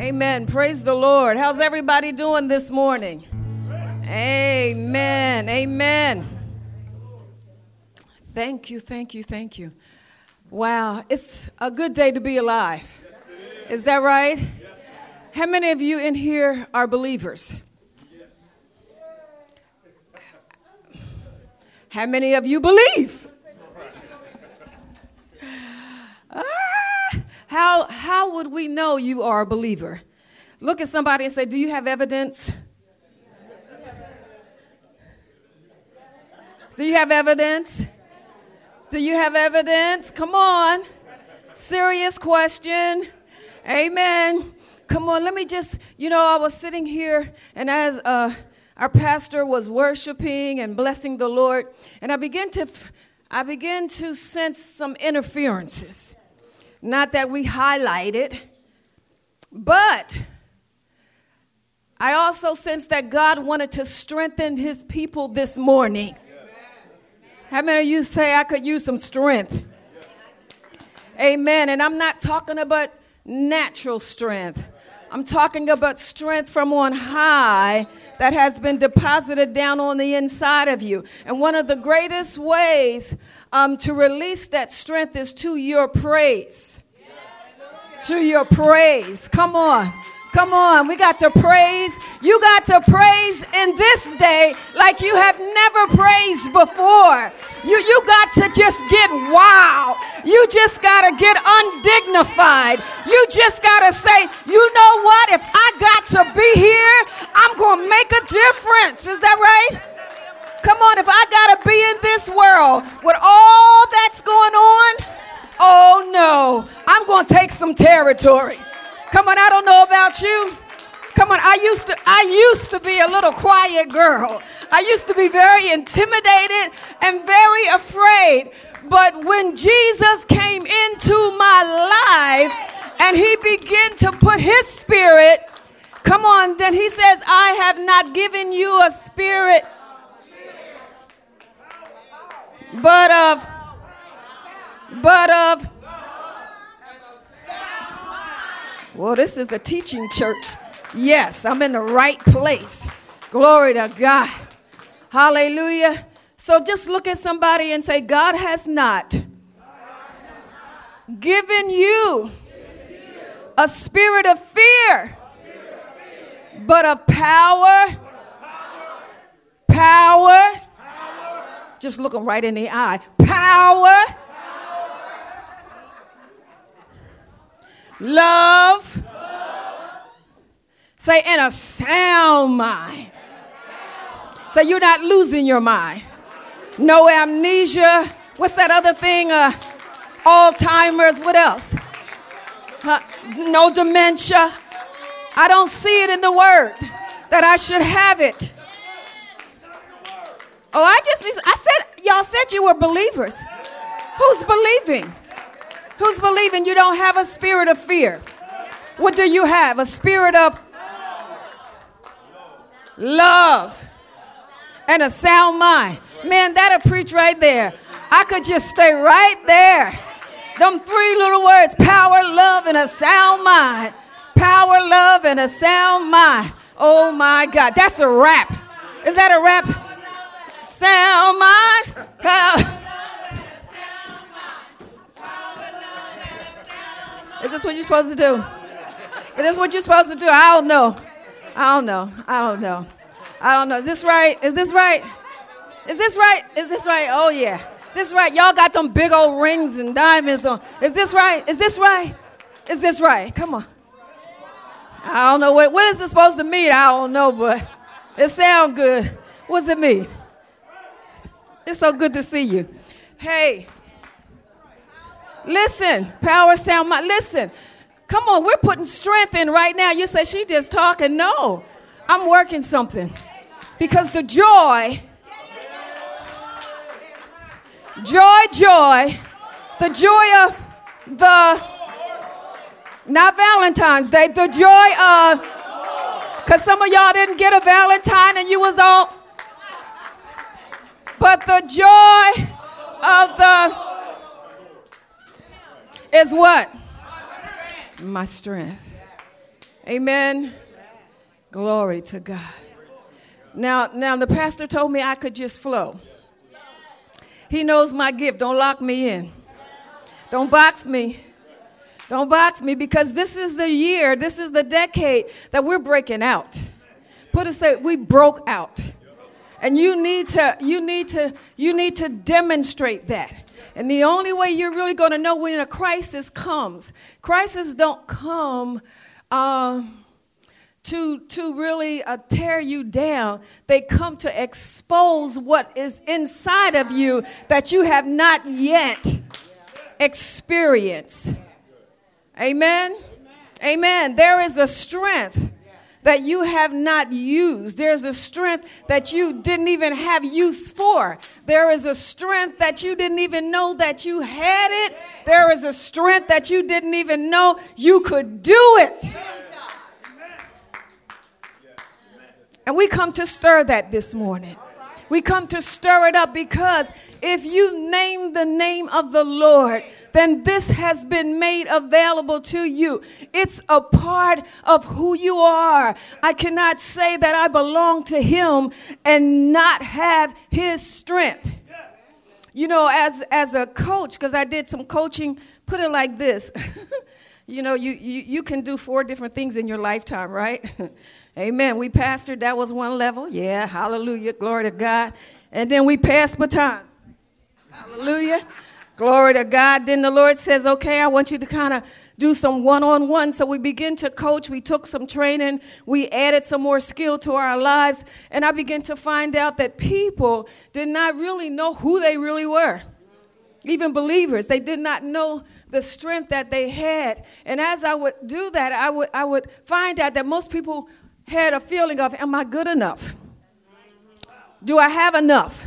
Amen. Praise the Lord. How's everybody doing this morning? Amen. Amen. Thank you, thank you, thank you. Wow, it's a good day to be alive. Is that right? How many of you in here are believers? How many of you believe? Ah, how, how would we know you are a believer? Look at somebody and say, Do you have evidence? Do you have evidence? Do you have evidence? Come on. Serious question. Amen. Come on, let me just, you know, I was sitting here and as uh, our pastor was worshiping and blessing the Lord, and I began to, I began to sense some interferences. Not that we highlight it, but I also sense that God wanted to strengthen his people this morning. How many of you say I could use some strength? Amen. And I'm not talking about natural strength. I'm talking about strength from on high that has been deposited down on the inside of you. And one of the greatest ways um, to release that strength is to your praise. To your praise. Come on. Come on, we got to praise. You got to praise in this day like you have never praised before. You, you got to just get wow. You just got to get undignified. You just got to say, you know what? If I got to be here, I'm going to make a difference. Is that right? Come on, if I got to be in this world with all that's going on, oh no, I'm going to take some territory. Come on, I don't know about you. Come on, I used to I used to be a little quiet girl. I used to be very intimidated and very afraid. But when Jesus came into my life and he began to put his spirit, come on, then he says, I have not given you a spirit but of but of Well, this is the teaching church. Yes, I'm in the right place. Glory to God. Hallelujah. So just look at somebody and say, God has not given you a spirit of fear, but of power, power. Just look them right in the eye. Power love, say, in a sound mind. Say, you're not losing your mind. No amnesia. What's that other thing? Uh, Alzheimer's. What else? Uh, no dementia. I don't see it in the word that I should have it. Oh, I just, I said, y'all said you were believers. Who's believing? Who's believing you don't have a spirit of fear? What do you have? A spirit of love and a sound mind. Man, that'll preach right there. I could just stay right there. Them three little words power, love, and a sound mind. Power, love, and a sound mind. Oh my God. That's a rap. Is that a rap? Sound mind. Power. Is this what you're supposed to do? Is this what you're supposed to do? I don't know. I don't know. I don't know. I don't know. Is this right? Is this right? Is this right? Is this right? Oh yeah. This right. Y'all got them big old rings and diamonds on. Is this right? Is this right? Is this right? Come on. I don't know what what is this supposed to mean? I don't know, but it sounds good. What's it mean? It's so good to see you. Hey, Listen, power sound my listen. Come on, we're putting strength in right now. You say she just talking. No, I'm working something. Because the joy, joy, joy, the joy of the not Valentine's Day, the joy of because some of y'all didn't get a Valentine and you was all but the joy of the is what? My strength. Amen. Glory to God. Now, now the pastor told me I could just flow. He knows my gift. Don't lock me in. Don't box me. Don't box me because this is the year, this is the decade that we're breaking out. Put us that we broke out. And you need to you need to you need to demonstrate that. And the only way you're really going to know when a crisis comes, crises don't come uh, to, to really uh, tear you down. They come to expose what is inside of you that you have not yet experienced. Amen? Amen. There is a strength that you have not used. There's a strength that you didn't even have use for. There is a strength that you didn't even know that you had it. There is a strength that you didn't even know you could do it. And we come to stir that this morning. We come to stir it up because if you name the name of the Lord, then this has been made available to you. It's a part of who you are. I cannot say that I belong to Him and not have His strength. You know, as, as a coach, because I did some coaching, put it like this. you know, you, you, you can do four different things in your lifetime, right? Amen. We pastored, that was one level. Yeah, hallelujah, glory to God. And then we passed batons. Hallelujah. Glory to God. Then the Lord says, okay, I want you to kind of do some one on one. So we begin to coach. We took some training. We added some more skill to our lives. And I began to find out that people did not really know who they really were. Even believers, they did not know the strength that they had. And as I would do that, I would, I would find out that most people had a feeling of, Am I good enough? Do I have enough?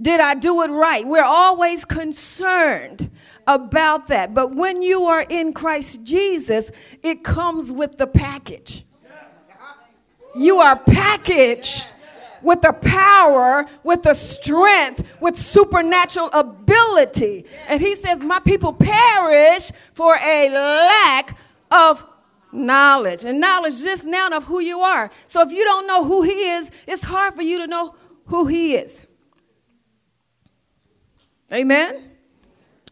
Did I do it right? We're always concerned about that. But when you are in Christ Jesus, it comes with the package. You are packaged with the power, with the strength, with supernatural ability. And he says, My people perish for a lack of knowledge. And knowledge just now of who you are. So if you don't know who he is, it's hard for you to know who he is. Amen?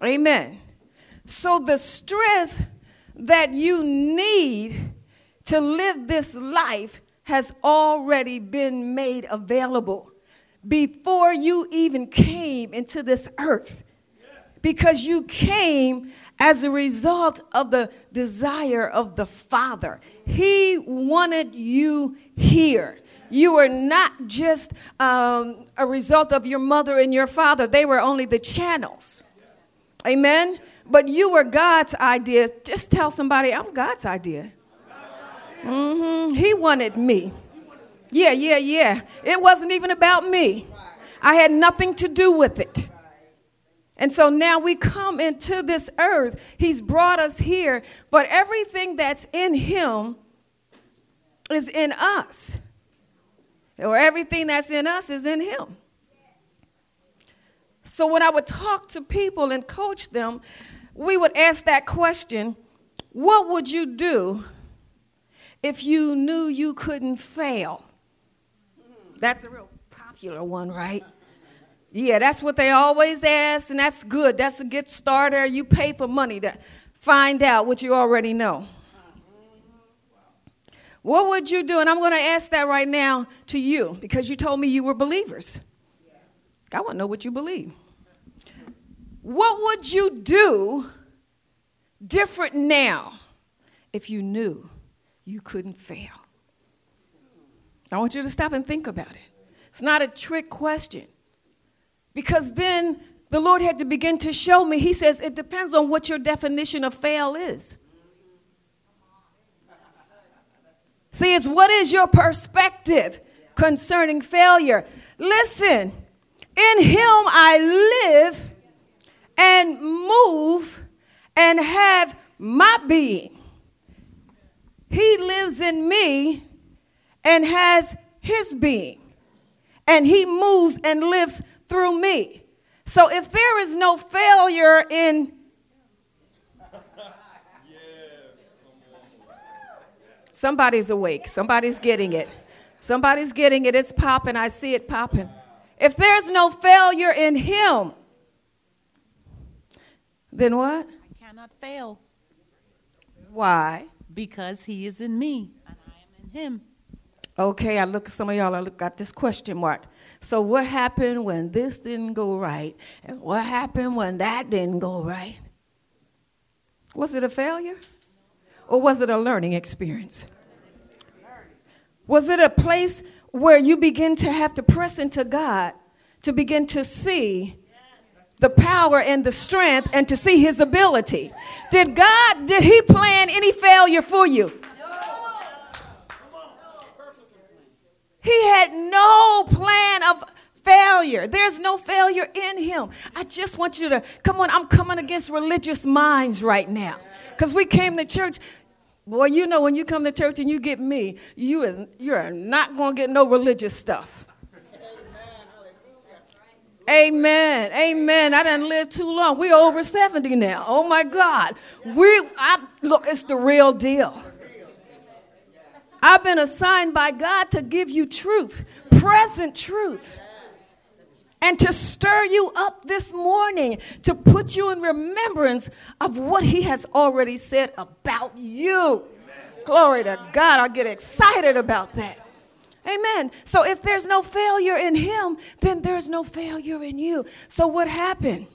Amen. So the strength that you need to live this life has already been made available before you even came into this earth. Because you came as a result of the desire of the Father. He wanted you here. You were not just um, a result of your mother and your father, they were only the channels. Amen? But you were God's idea. Just tell somebody, I'm God's idea. Mm-hmm. He wanted me. Yeah, yeah, yeah. It wasn't even about me, I had nothing to do with it. And so now we come into this earth. He's brought us here, but everything that's in Him is in us. Or everything that's in us is in Him. So when I would talk to people and coach them, we would ask that question What would you do if you knew you couldn't fail? That's a real popular one, right? Yeah, that's what they always ask, and that's good. That's a get starter. You pay for money to find out what you already know. What would you do? And I'm going to ask that right now to you because you told me you were believers. I want to know what you believe. What would you do different now if you knew you couldn't fail? I want you to stop and think about it. It's not a trick question. Because then the Lord had to begin to show me. He says, it depends on what your definition of fail is. See, it's what is your perspective concerning failure? Listen, in Him I live and move and have my being. He lives in me and has His being. And He moves and lives through me. So if there is no failure in Somebody's awake. Somebody's getting it. Somebody's getting it. It's popping. I see it popping. If there's no failure in Him, then what? I cannot fail. Why? Because He is in me and I am in Him. Okay, I look at some of y'all, I look got this question mark. So what happened when this didn't go right? And what happened when that didn't go right? Was it a failure? Or was it a learning experience? Was it a place where you begin to have to press into God to begin to see the power and the strength and to see his ability? Did God, did he plan any failure for you? He had no plan of failure. There's no failure in him. I just want you to come on. I'm coming against religious minds right now because we came to church. Boy, you know when you come to church and you get me, you is you're not gonna get no religious stuff. Amen. Amen. I didn't live too long. We're over 70 now. Oh my God. We I look, it's the real deal. I've been assigned by God to give you truth, present truth, and to stir you up this morning, to put you in remembrance of what He has already said about you. Glory to God. I get excited about that. Amen. So if there's no failure in Him, then there's no failure in you. So what happened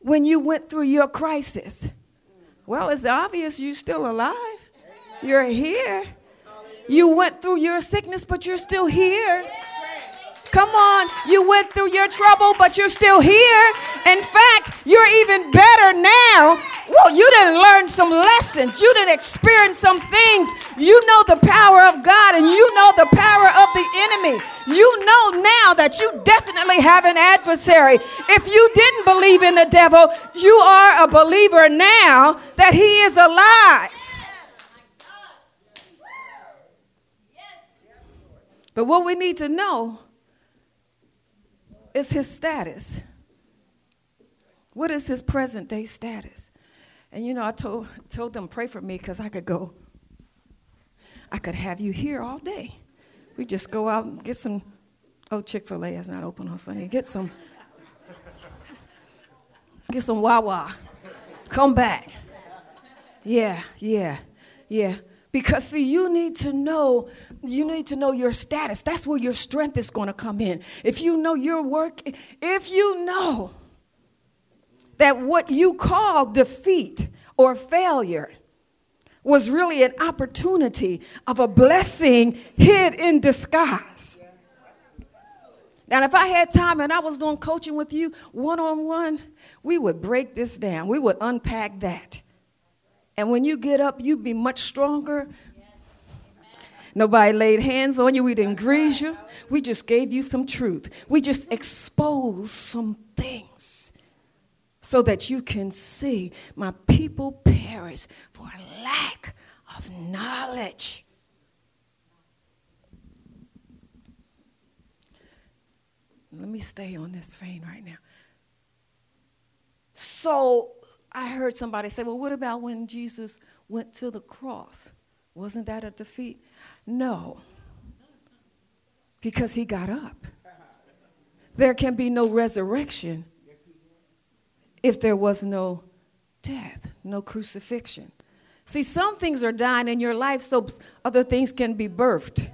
when you went through your crisis? Well, it's obvious you're still alive. You're here. You went through your sickness, but you're still here. Come on, you went through your trouble, but you're still here. In fact, you're even better now. Well, you didn't learn some lessons, you didn't experience some things. You know the power of God and you know the power of the enemy. You know now that you definitely have an adversary. If you didn't believe in the devil, you are a believer now that he is alive. But what we need to know is his status. What is his present day status? And you know, I told, told them, pray for me because I could go, I could have you here all day. We just go out and get some, oh, Chick fil A is not open on Sunday. Get some, get some Wawa. Come back. Yeah, yeah, yeah. Because see, you need to know, you need to know your status. That's where your strength is going to come in. If you know your work, if you know that what you call defeat or failure was really an opportunity of a blessing hid in disguise. Now, if I had time and I was doing coaching with you one on one, we would break this down. We would unpack that. And when you get up, you'd be much stronger. Nobody laid hands on you. We didn't grease you. We just gave you some truth. We just exposed some things so that you can see my people perish for lack of knowledge. Let me stay on this vein right now. So, I heard somebody say, well, what about when Jesus went to the cross? Wasn't that a defeat? No, because he got up. There can be no resurrection if there was no death, no crucifixion. See, some things are dying in your life so other things can be birthed.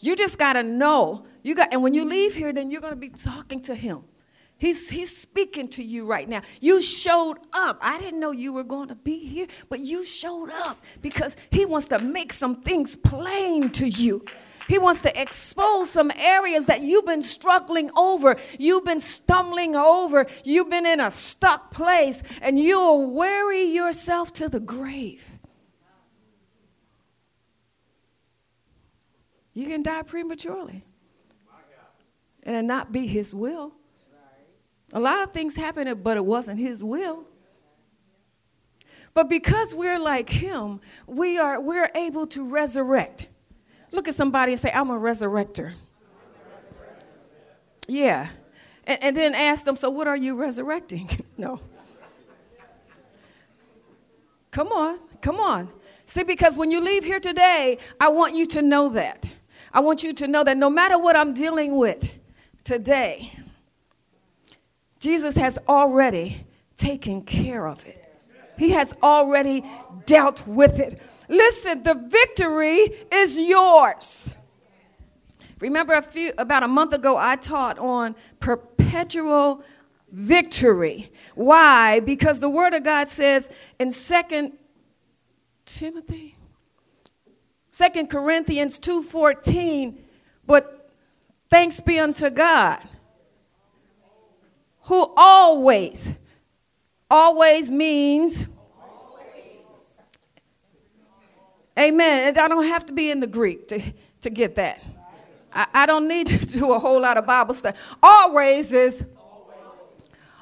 You just got to know. You got and when you leave here then you're going to be talking to him. He's, he's speaking to you right now. You showed up. I didn't know you were going to be here, but you showed up because He wants to make some things plain to you. He wants to expose some areas that you've been struggling over, you've been stumbling over, you've been in a stuck place, and you'll weary yourself to the grave. You can die prematurely. And it not be His will. A lot of things happened, but it wasn't His will. But because we're like Him, we are we're able to resurrect. Look at somebody and say, "I'm a resurrector." Yeah, and, and then ask them, "So what are you resurrecting?" no. Come on, come on. See, because when you leave here today, I want you to know that. I want you to know that no matter what I'm dealing with today, Jesus has already taken care of it. He has already dealt with it. Listen, the victory is yours. Remember a few about a month ago I taught on perpetual victory. Why? Because the word of God says in Second Timothy, Second Corinthians 2:14, but thanks be unto God who always always means Amen. I don't have to be in the Greek to, to get that. I, I don't need to do a whole lot of Bible study. Always is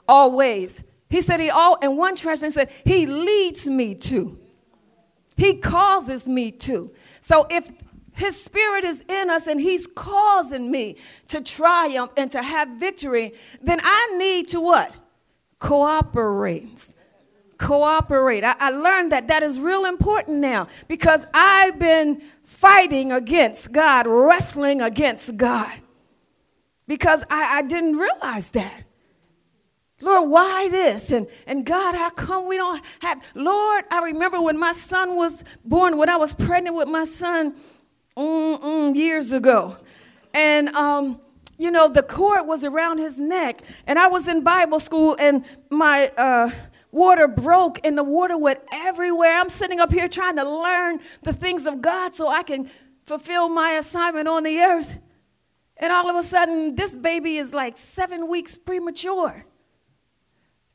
always. He said he all and one translation said he leads me to. He causes me to. So if his spirit is in us and he's causing me to triumph and to have victory, then I need to what? Cooperate. Cooperate. I, I learned that that is real important now because I've been fighting against God, wrestling against God because I, I didn't realize that. Lord, why this? And, and God, how come we don't have? Lord, I remember when my son was born, when I was pregnant with my son years ago. And, um, you know, the cord was around his neck. And I was in Bible school, and my uh, water broke, and the water went everywhere. I'm sitting up here trying to learn the things of God so I can fulfill my assignment on the earth. And all of a sudden, this baby is like seven weeks premature.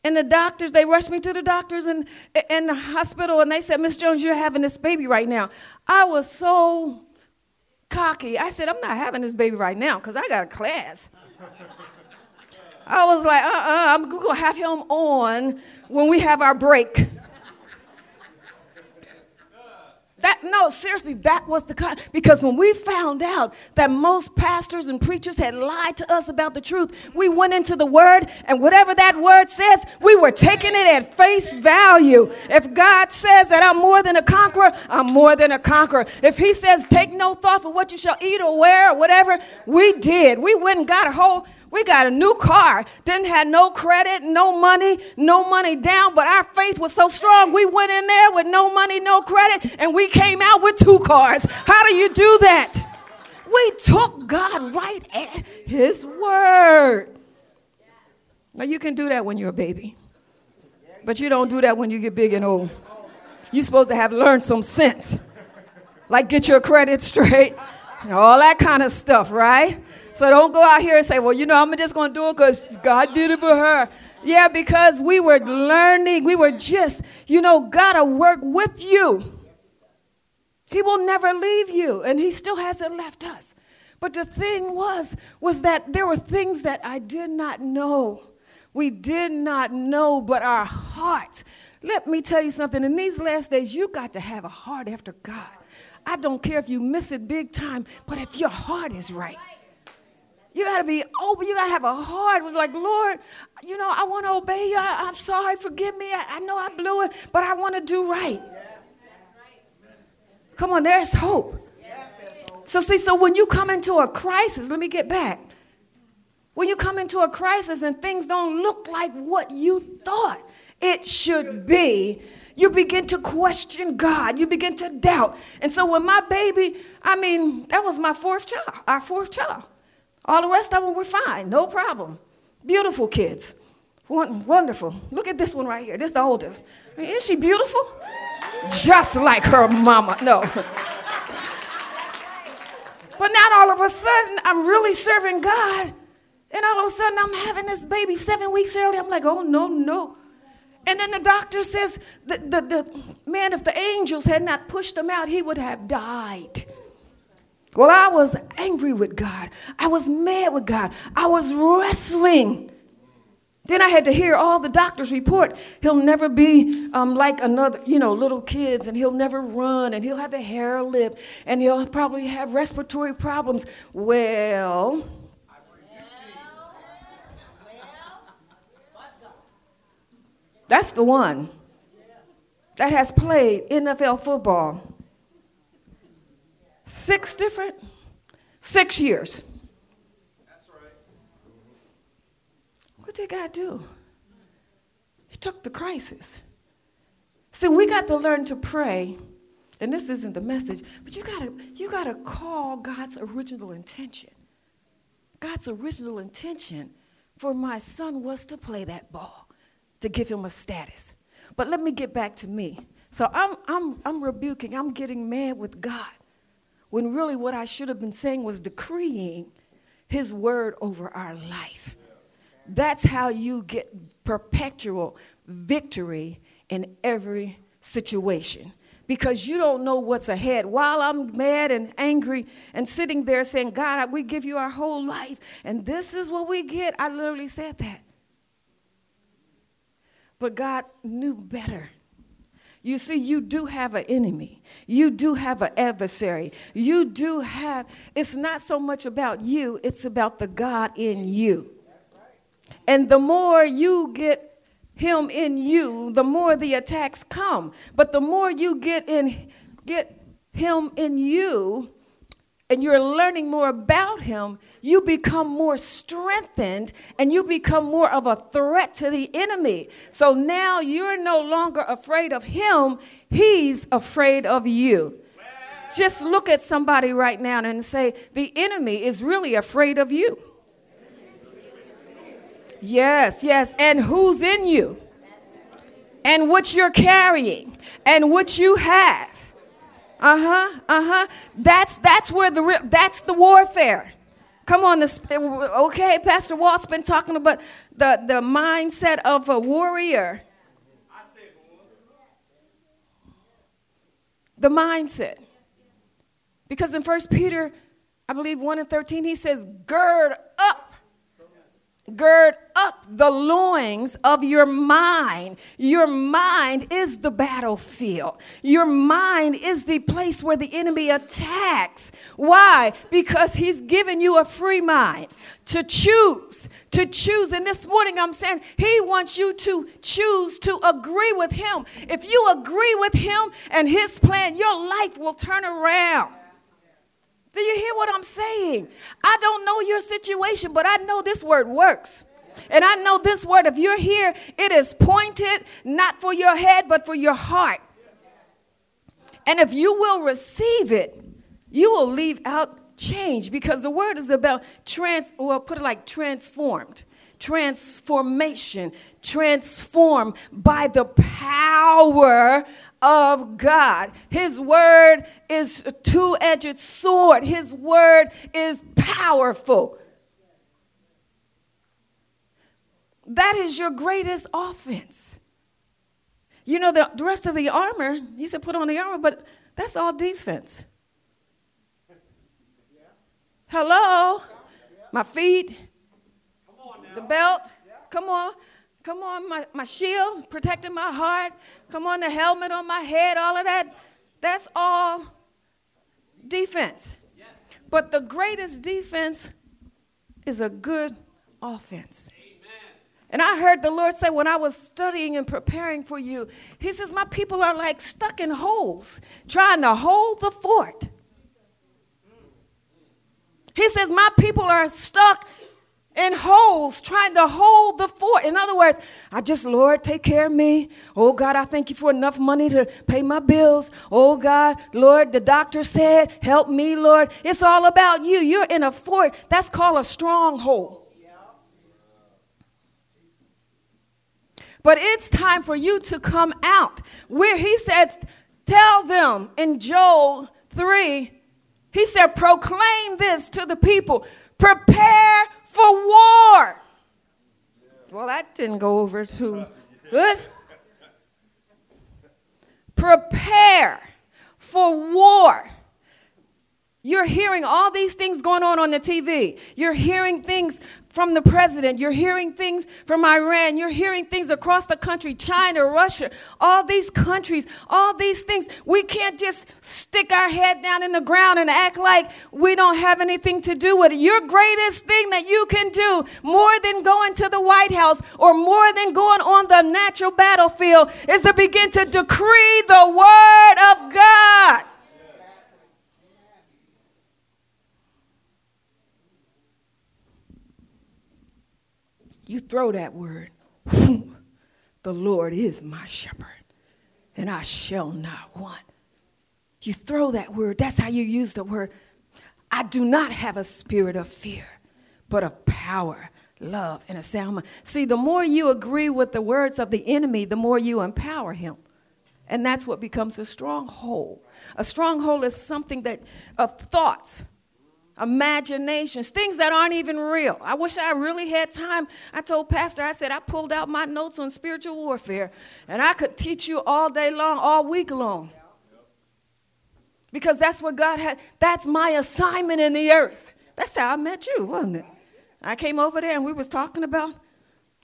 And the doctors, they rushed me to the doctors and in the hospital, and they said, Miss Jones, you're having this baby right now. I was so cocky. I said, I'm not having this baby right now because I got a class. I was like, uh uh-uh, uh, i am going to have him on when we have our break. That no, seriously, that was the kind because when we found out that most pastors and preachers had lied to us about the truth, we went into the word and whatever that word says, we were taking it at face value. If God says that I'm more than a conqueror, I'm more than a conqueror. If he says take no thought for what you shall eat or wear or whatever, we did. We went and got a whole we got a new car, didn't have no credit, no money, no money down, but our faith was so strong. We went in there with no money, no credit, and we came out with two cars. How do you do that? We took God right at His word. Now, you can do that when you're a baby, but you don't do that when you get big and old. You're supposed to have learned some sense, like get your credit straight, all that kind of stuff, right? So don't go out here and say, well, you know, I'm just going to do it because God did it for her. Yeah, because we were learning. We were just, you know, God will work with you. He will never leave you, and He still hasn't left us. But the thing was, was that there were things that I did not know. We did not know, but our hearts. Let me tell you something. In these last days, you got to have a heart after God. I don't care if you miss it big time, but if your heart is right. You got to be open. You got to have a heart. Was like, Lord, you know, I want to obey you. I, am sorry. Forgive me. I, I, know I blew it, but I want to do right. Come on, there's hope. So, see, so when you come into a crisis, let me get back. When you come into a crisis and things don't look like what you thought it should be, you begin to question God. You begin to doubt. And so when my baby, I mean, that was my fourth child, our fourth child. All the rest of them were fine, no problem. Beautiful kids. Wonderful. Look at this one right here. This is the oldest. I mean, isn't she beautiful? Just like her mama. No. but now all of a sudden, I'm really serving God. And all of a sudden, I'm having this baby seven weeks early. I'm like, oh, no, no. And then the doctor says, the, the, the man, if the angels had not pushed him out, he would have died. Well, I was angry with God. I was mad with God. I was wrestling. Then I had to hear all the doctors report he'll never be um, like another, you know, little kids, and he'll never run, and he'll have a hare lip, and he'll probably have respiratory problems. Well, that's the one. that has played NFL football. Six different, six years. That's right. What did God do? He took the crisis. See, we got to learn to pray, and this isn't the message, but you gotta you gotta call God's original intention. God's original intention for my son was to play that ball, to give him a status. But let me get back to me. So I'm, I'm, I'm rebuking, I'm getting mad with God when really what I should have been saying was decreeing his word over our life. That's how you get perpetual victory in every situation because you don't know what's ahead. While I'm mad and angry and sitting there saying, God, we give you our whole life, and this is what we get, I literally said that. But God knew better. You see, you do have an enemy. You do have an adversary. You do have, it's not so much about you, it's about the God in you. And the more you get him in you, the more the attacks come. But the more you get in get him in you and you're learning more about him, you become more strengthened and you become more of a threat to the enemy. So now you're no longer afraid of him, he's afraid of you. Just look at somebody right now and say, The enemy is really afraid of you. Yes, yes. And who's in you? And what you're carrying and what you have. Uh-huh. Uh-huh. That's that's where the that's the warfare. Come on, this okay, Pastor Walt's been talking about the, the mindset of a warrior. The mindset. Because in First Peter, I believe 1 and 13, he says, gird up Gird up the loins of your mind. Your mind is the battlefield. Your mind is the place where the enemy attacks. Why? Because he's given you a free mind to choose, to choose. And this morning I'm saying he wants you to choose to agree with him. If you agree with him and his plan, your life will turn around. What I'm saying? I don't know your situation, but I know this word works. And I know this word, if you're here, it is pointed not for your head, but for your heart. And if you will receive it, you will leave out change because the word is about trans, well, put it like transformed transformation, transformed by the power of God. His word is a two edged sword, His word is powerful. That is your greatest offense. You know, the, the rest of the armor, he said, put on the armor, but that's all defense. Hello? My feet, the belt, come on. Come on, my, my shield protecting my heart. Come on, the helmet on my head, all of that. That's all defense. Yes. But the greatest defense is a good offense. And I heard the Lord say when I was studying and preparing for you, He says, My people are like stuck in holes trying to hold the fort. He says, My people are stuck in holes trying to hold the fort. In other words, I just, Lord, take care of me. Oh, God, I thank you for enough money to pay my bills. Oh, God, Lord, the doctor said, help me, Lord. It's all about you. You're in a fort. That's called a stronghold. But it's time for you to come out. Where he says, tell them in Joel 3, he said, proclaim this to the people. Prepare for war. Well, that didn't go over too good. Prepare for war. You're hearing all these things going on on the TV. You're hearing things from the president. You're hearing things from Iran. You're hearing things across the country, China, Russia, all these countries, all these things. We can't just stick our head down in the ground and act like we don't have anything to do with it. Your greatest thing that you can do, more than going to the White House or more than going on the natural battlefield, is to begin to decree the word of God. You throw that word. the Lord is my shepherd, and I shall not want. You throw that word. That's how you use the word. I do not have a spirit of fear, but of power, love, and a sound mind. See, the more you agree with the words of the enemy, the more you empower him. And that's what becomes a stronghold. A stronghold is something that of thoughts imaginations, things that aren't even real. I wish I really had time. I told Pastor, I said, I pulled out my notes on spiritual warfare, and I could teach you all day long, all week long. Because that's what God had, that's my assignment in the earth. That's how I met you, wasn't it? I came over there and we was talking about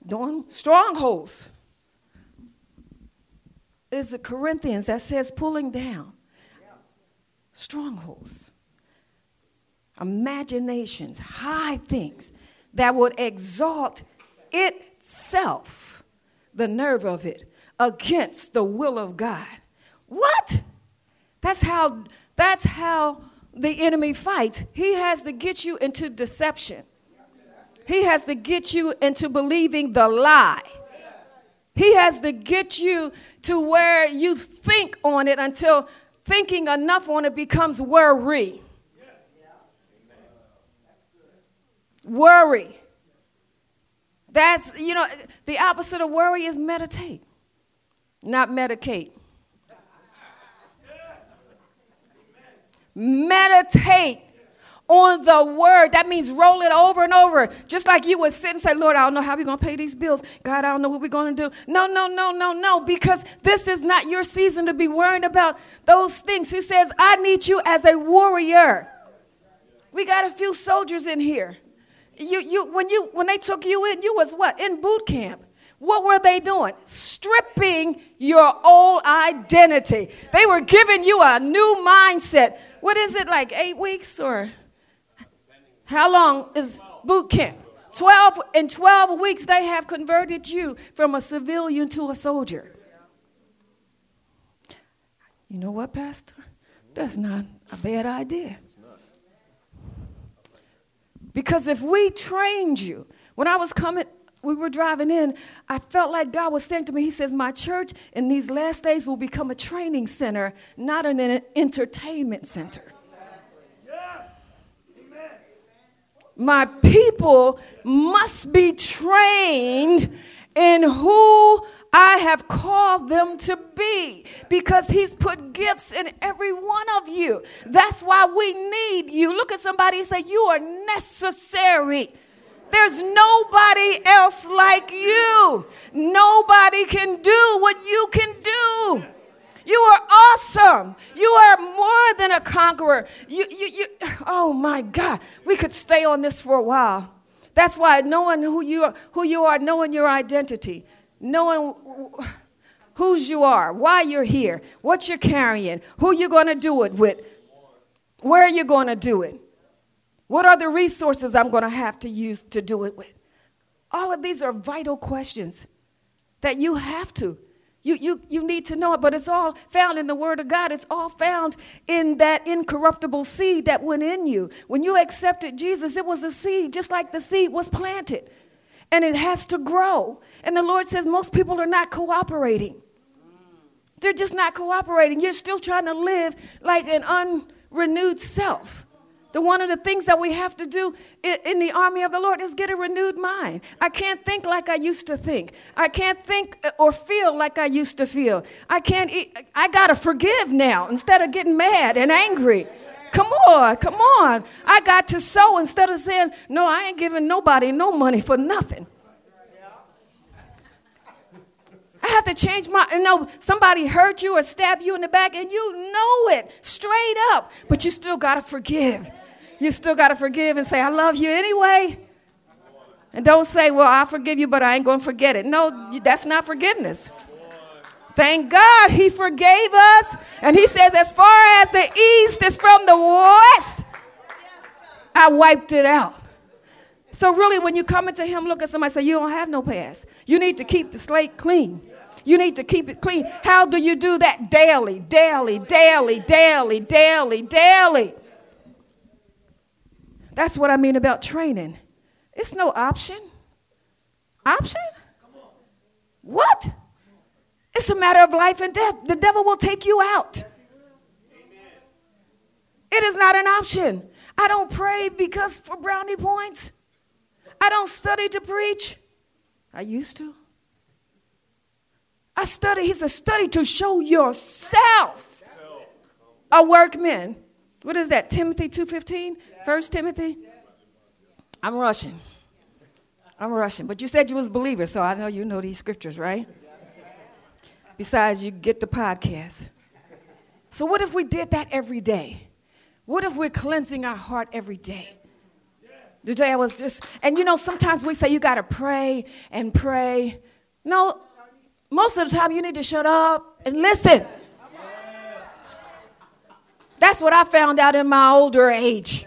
doing strongholds. Is it Corinthians that says pulling down strongholds imaginations, high things that would exalt itself, the nerve of it, against the will of God. What? That's how that's how the enemy fights. He has to get you into deception. He has to get you into believing the lie. He has to get you to where you think on it until thinking enough on it becomes worry. Worry. That's, you know, the opposite of worry is meditate, not medicate. Meditate on the word. That means roll it over and over. Just like you would sit and say, Lord, I don't know how we're going to pay these bills. God, I don't know what we're going to do. No, no, no, no, no, because this is not your season to be worrying about those things. He says, I need you as a warrior. We got a few soldiers in here. You, you, when, you, when they took you in, you was what? In boot camp. What were they doing? Stripping your old identity. They were giving you a new mindset. What is it, like eight weeks or how long is boot camp? 12 in 12 weeks they have converted you from a civilian to a soldier. You know what, Pastor? That's not a bad idea. Because if we trained you, when I was coming, we were driving in, I felt like God was saying to me, He says, My church in these last days will become a training center, not an entertainment center. Yes. Amen. My people must be trained in who I have called them to be because He's put gifts in every one of you. That's why we need you. Look at somebody and say, You are necessary. There's nobody else like you. Nobody can do what you can do. You are awesome. You are more than a conqueror. You, you, you, oh my God. We could stay on this for a while. That's why knowing who you are, who you are, knowing your identity, knowing whose you are, why you're here, what you're carrying, who you're going to do it with, where are you going to do it, what are the resources I'm going to have to use to do it with. All of these are vital questions that you have to. You, you, you need to know it, but it's all found in the Word of God. It's all found in that incorruptible seed that went in you. When you accepted Jesus, it was a seed, just like the seed was planted, and it has to grow. And the Lord says most people are not cooperating. They're just not cooperating. You're still trying to live like an unrenewed self. The one of the things that we have to do in the army of the Lord is get a renewed mind. I can't think like I used to think. I can't think uh, or feel like I used to feel. I can't eat, I got to forgive now instead of getting mad and angry. Come on, come on. I got to sow instead of saying, "No, I ain't giving nobody no money for nothing." I have to change my, you know, somebody hurt you or stab you in the back and you know it straight up, but you still got to forgive. You still got to forgive and say, I love you anyway. And don't say, well, I forgive you, but I ain't going to forget it. No, that's not forgiveness. Thank God he forgave us. And he says, as far as the east is from the west, I wiped it out. So, really, when you come into him, look at somebody say, You don't have no past. You need to keep the slate clean. You need to keep it clean. How do you do that? Daily, daily, daily, daily, daily, daily. That's what I mean about training. It's no option. Option? What? It's a matter of life and death. The devil will take you out. It is not an option. I don't pray because for brownie points. I don't study to preach. I used to. I study, he's a study to show yourself a workman. What is that? Timothy 2:15? First Timothy? I'm rushing. I'm rushing. But you said you was a believer, so I know you know these scriptures, right? Besides, you get the podcast. So what if we did that every day? What if we're cleansing our heart every day? The day I was just, and you know, sometimes we say you got to pray and pray. No, most of the time you need to shut up and listen. That's what I found out in my older age.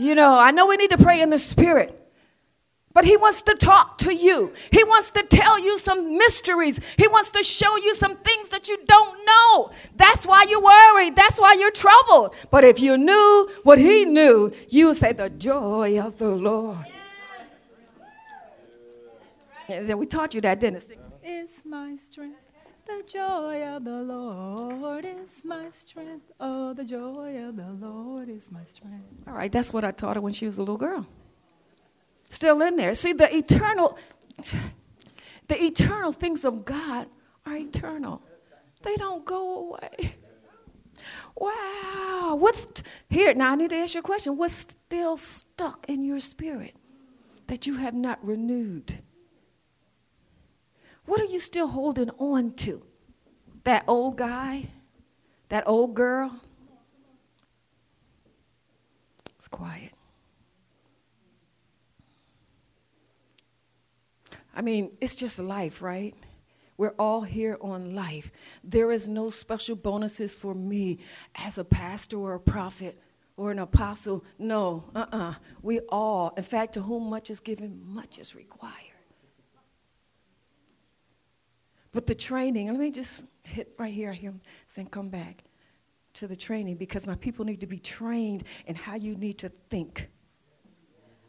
You know, I know we need to pray in the spirit. But he wants to talk to you. He wants to tell you some mysteries. He wants to show you some things that you don't know. That's why you're worried. That's why you're troubled. But if you knew what he knew, you would say, The joy of the Lord. And we taught you that, didn't it? Is my strength. The joy of the Lord is my strength. Oh, the joy of the Lord is my strength. All right, that's what I taught her when she was a little girl still in there. See, the eternal, the eternal things of God are eternal. They don't go away. Wow. What's t- here? Now I need to ask you a question. What's still stuck in your spirit that you have not renewed? What are you still holding on to? That old guy? That old girl? It's quiet. I mean, it's just life, right? We're all here on life. There is no special bonuses for me as a pastor or a prophet or an apostle. No, uh uh-uh. uh We all, in fact, to whom much is given, much is required. But the training, let me just hit right here, I hear him saying, come back to the training because my people need to be trained in how you need to think.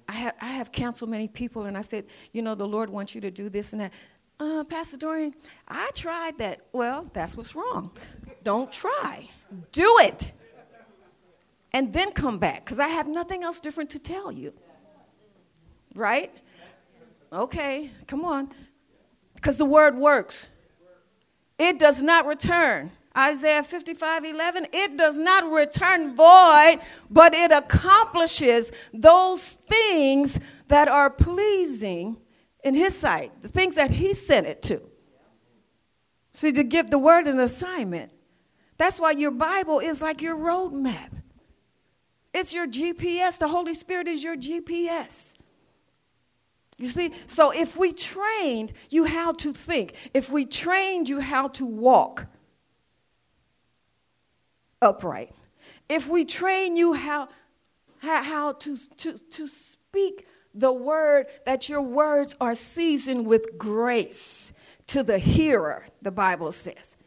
I have, I have counseled many people, and I said, you know, the Lord wants you to do this and that. Uh, Pastor Dorian, I tried that. Well, that's what's wrong. Don't try. Do it. And then come back, because I have nothing else different to tell you. Right? Okay, come on. Because the word works, it does not return Isaiah 55 11, it does not return void, but it accomplishes those things that are pleasing in His sight, the things that He sent it to. See, to give the word an assignment. That's why your Bible is like your roadmap. It's your GPS. The Holy Spirit is your GPS. You see, so if we trained you how to think, if we trained you how to walk, upright. If we train you how, how, to, to, to speak the word, that your words are seasoned with grace to the hearer, the Bible says.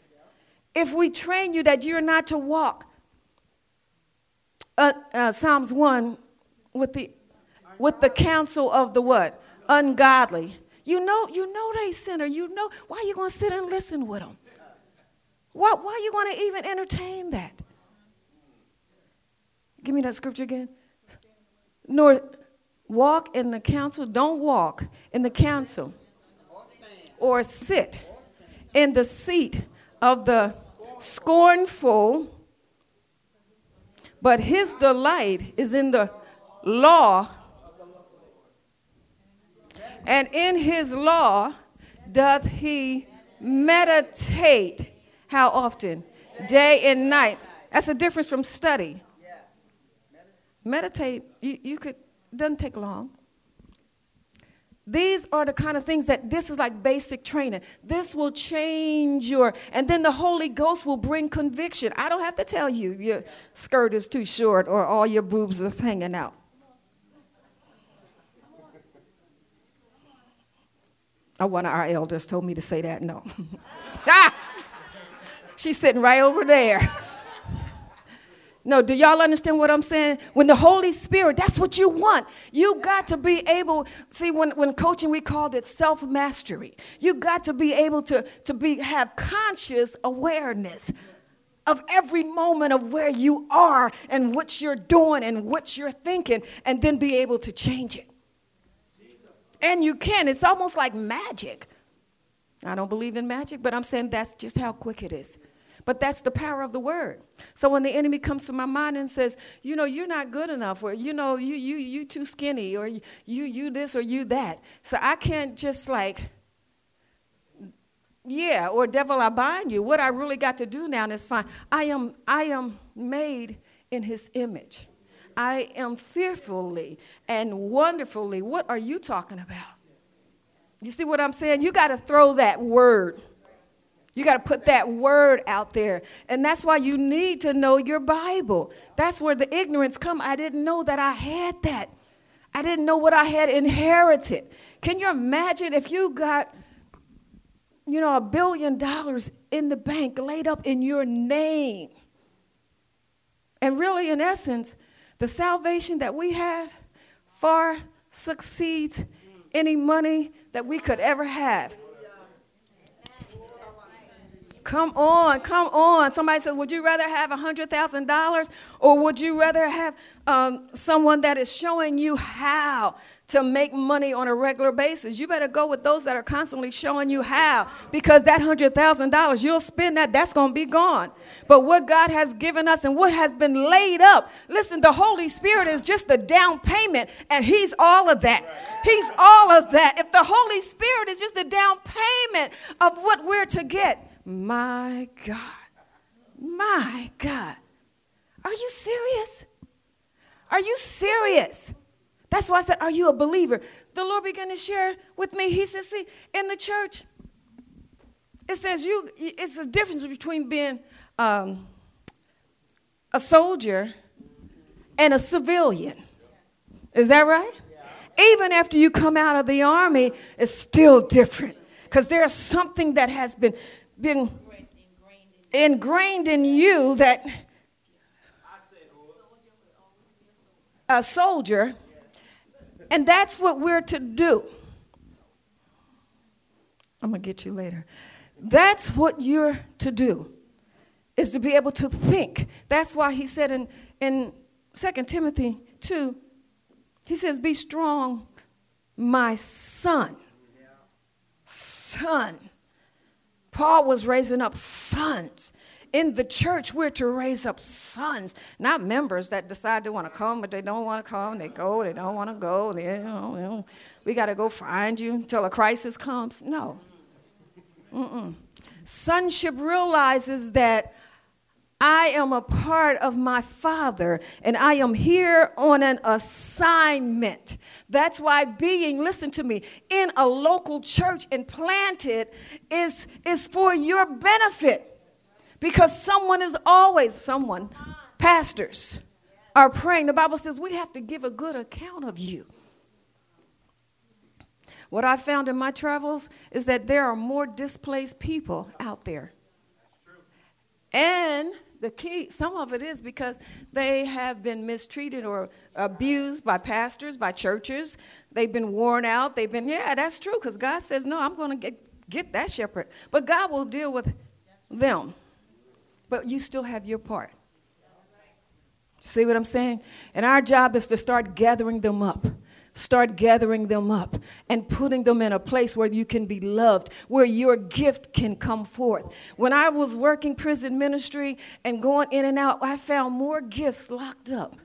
If we train you that you're not to walk, uh, uh, Psalms 1, with the, with the counsel of the what? Ungodly. You know, you know they sinner. You know, why are you going to sit and listen with them? Why, why are you going to even entertain that? Give me that scripture again. Nor walk in the counsel, don't walk in the counsel or sit in the seat of the scornful, but his delight is in the law. And in his law doth he meditate. How often? Day and night. That's a difference from study. Meditate, you, you could, doesn't take long. These are the kind of things that this is like basic training. This will change your, and then the Holy Ghost will bring conviction. I don't have to tell you your skirt is too short or all your boobs are hanging out. One of our elders told me to say that. No. ah! She's sitting right over there. No, do y'all understand what I'm saying? When the Holy Spirit, that's what you want. You got to be able, see, when, when coaching, we called it self-mastery. You got to be able to, to be have conscious awareness of every moment of where you are and what you're doing and what you're thinking, and then be able to change it. And you can. It's almost like magic. I don't believe in magic, but I'm saying that's just how quick it is. But that's the power of the word. So when the enemy comes to my mind and says, you know, you're not good enough, or you know, you you you too skinny, or you you this or you that. So I can't just like, yeah, or devil, I bind you. What I really got to do now is fine. I am I am made in his image. I am fearfully and wonderfully. What are you talking about? You see what I'm saying? You got to throw that word you got to put that word out there. And that's why you need to know your Bible. That's where the ignorance come. I didn't know that I had that. I didn't know what I had inherited. Can you imagine if you got you know a billion dollars in the bank laid up in your name? And really in essence, the salvation that we have far succeeds any money that we could ever have. Come on, come on. Somebody says, Would you rather have $100,000 or would you rather have um, someone that is showing you how to make money on a regular basis? You better go with those that are constantly showing you how because that $100,000, you'll spend that, that's going to be gone. But what God has given us and what has been laid up, listen, the Holy Spirit is just the down payment and He's all of that. He's all of that. If the Holy Spirit is just the down payment of what we're to get, my God. My God. Are you serious? Are you serious? That's why I said, Are you a believer? The Lord began to share with me. He said, See, in the church, it says you it's a difference between being um, a soldier and a civilian. Is that right? Yeah. Even after you come out of the army, it's still different. Because there's something that has been been ingrained in you that a soldier, and that's what we're to do. I'm going to get you later. That's what you're to do, is to be able to think. That's why he said in, in 2 Timothy 2, he says, Be strong, my son. Son. Paul was raising up sons. In the church, we're to raise up sons, not members that decide they want to come, but they don't want to come. They go, they don't want to go. They, you know, you know, we got to go find you until a crisis comes. No. Mm-mm. Sonship realizes that I am a part of my Father and I am here on an assignment. That's why being, listen to me, in a local church and planted is, is for your benefit. Because someone is always, someone, pastors are praying. The Bible says we have to give a good account of you. What I found in my travels is that there are more displaced people out there. And the key, some of it is because they have been mistreated or abused by pastors, by churches. They've been worn out. They've been, yeah, that's true, because God says, no, I'm going to get, that shepherd. But God will deal with them. But you still have your part. See what I'm saying? And our job is to start gathering them up start gathering them up and putting them in a place where you can be loved, where your gift can come forth. When I was working prison ministry and going in and out, I found more gifts locked up.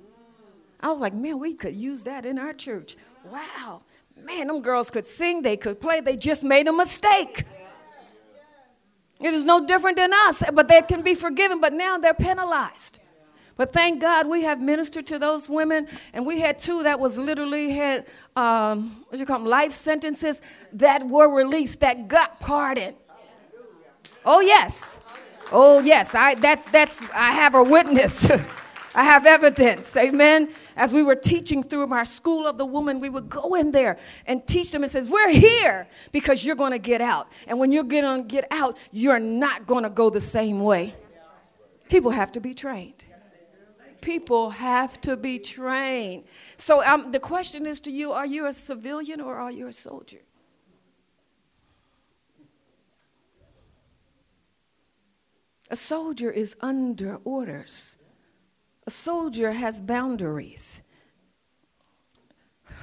I was like, man, we could use that in our church. Wow. Man, them girls could sing, they could play, they just made a mistake. It is no different than us, but they can be forgiven, but now they're penalized. But thank God we have ministered to those women, and we had two that was literally had um, what you call them, life sentences that were released that got pardoned. Oh yes, oh yes. I that's that's I have a witness. I have evidence. Amen. As we were teaching through our school of the woman, we would go in there and teach them and says, "We're here because you're going to get out, and when you're going to get out, you're not going to go the same way." People have to be trained people have to be trained. So um, the question is to you are you a civilian or are you a soldier? A soldier is under orders. A soldier has boundaries.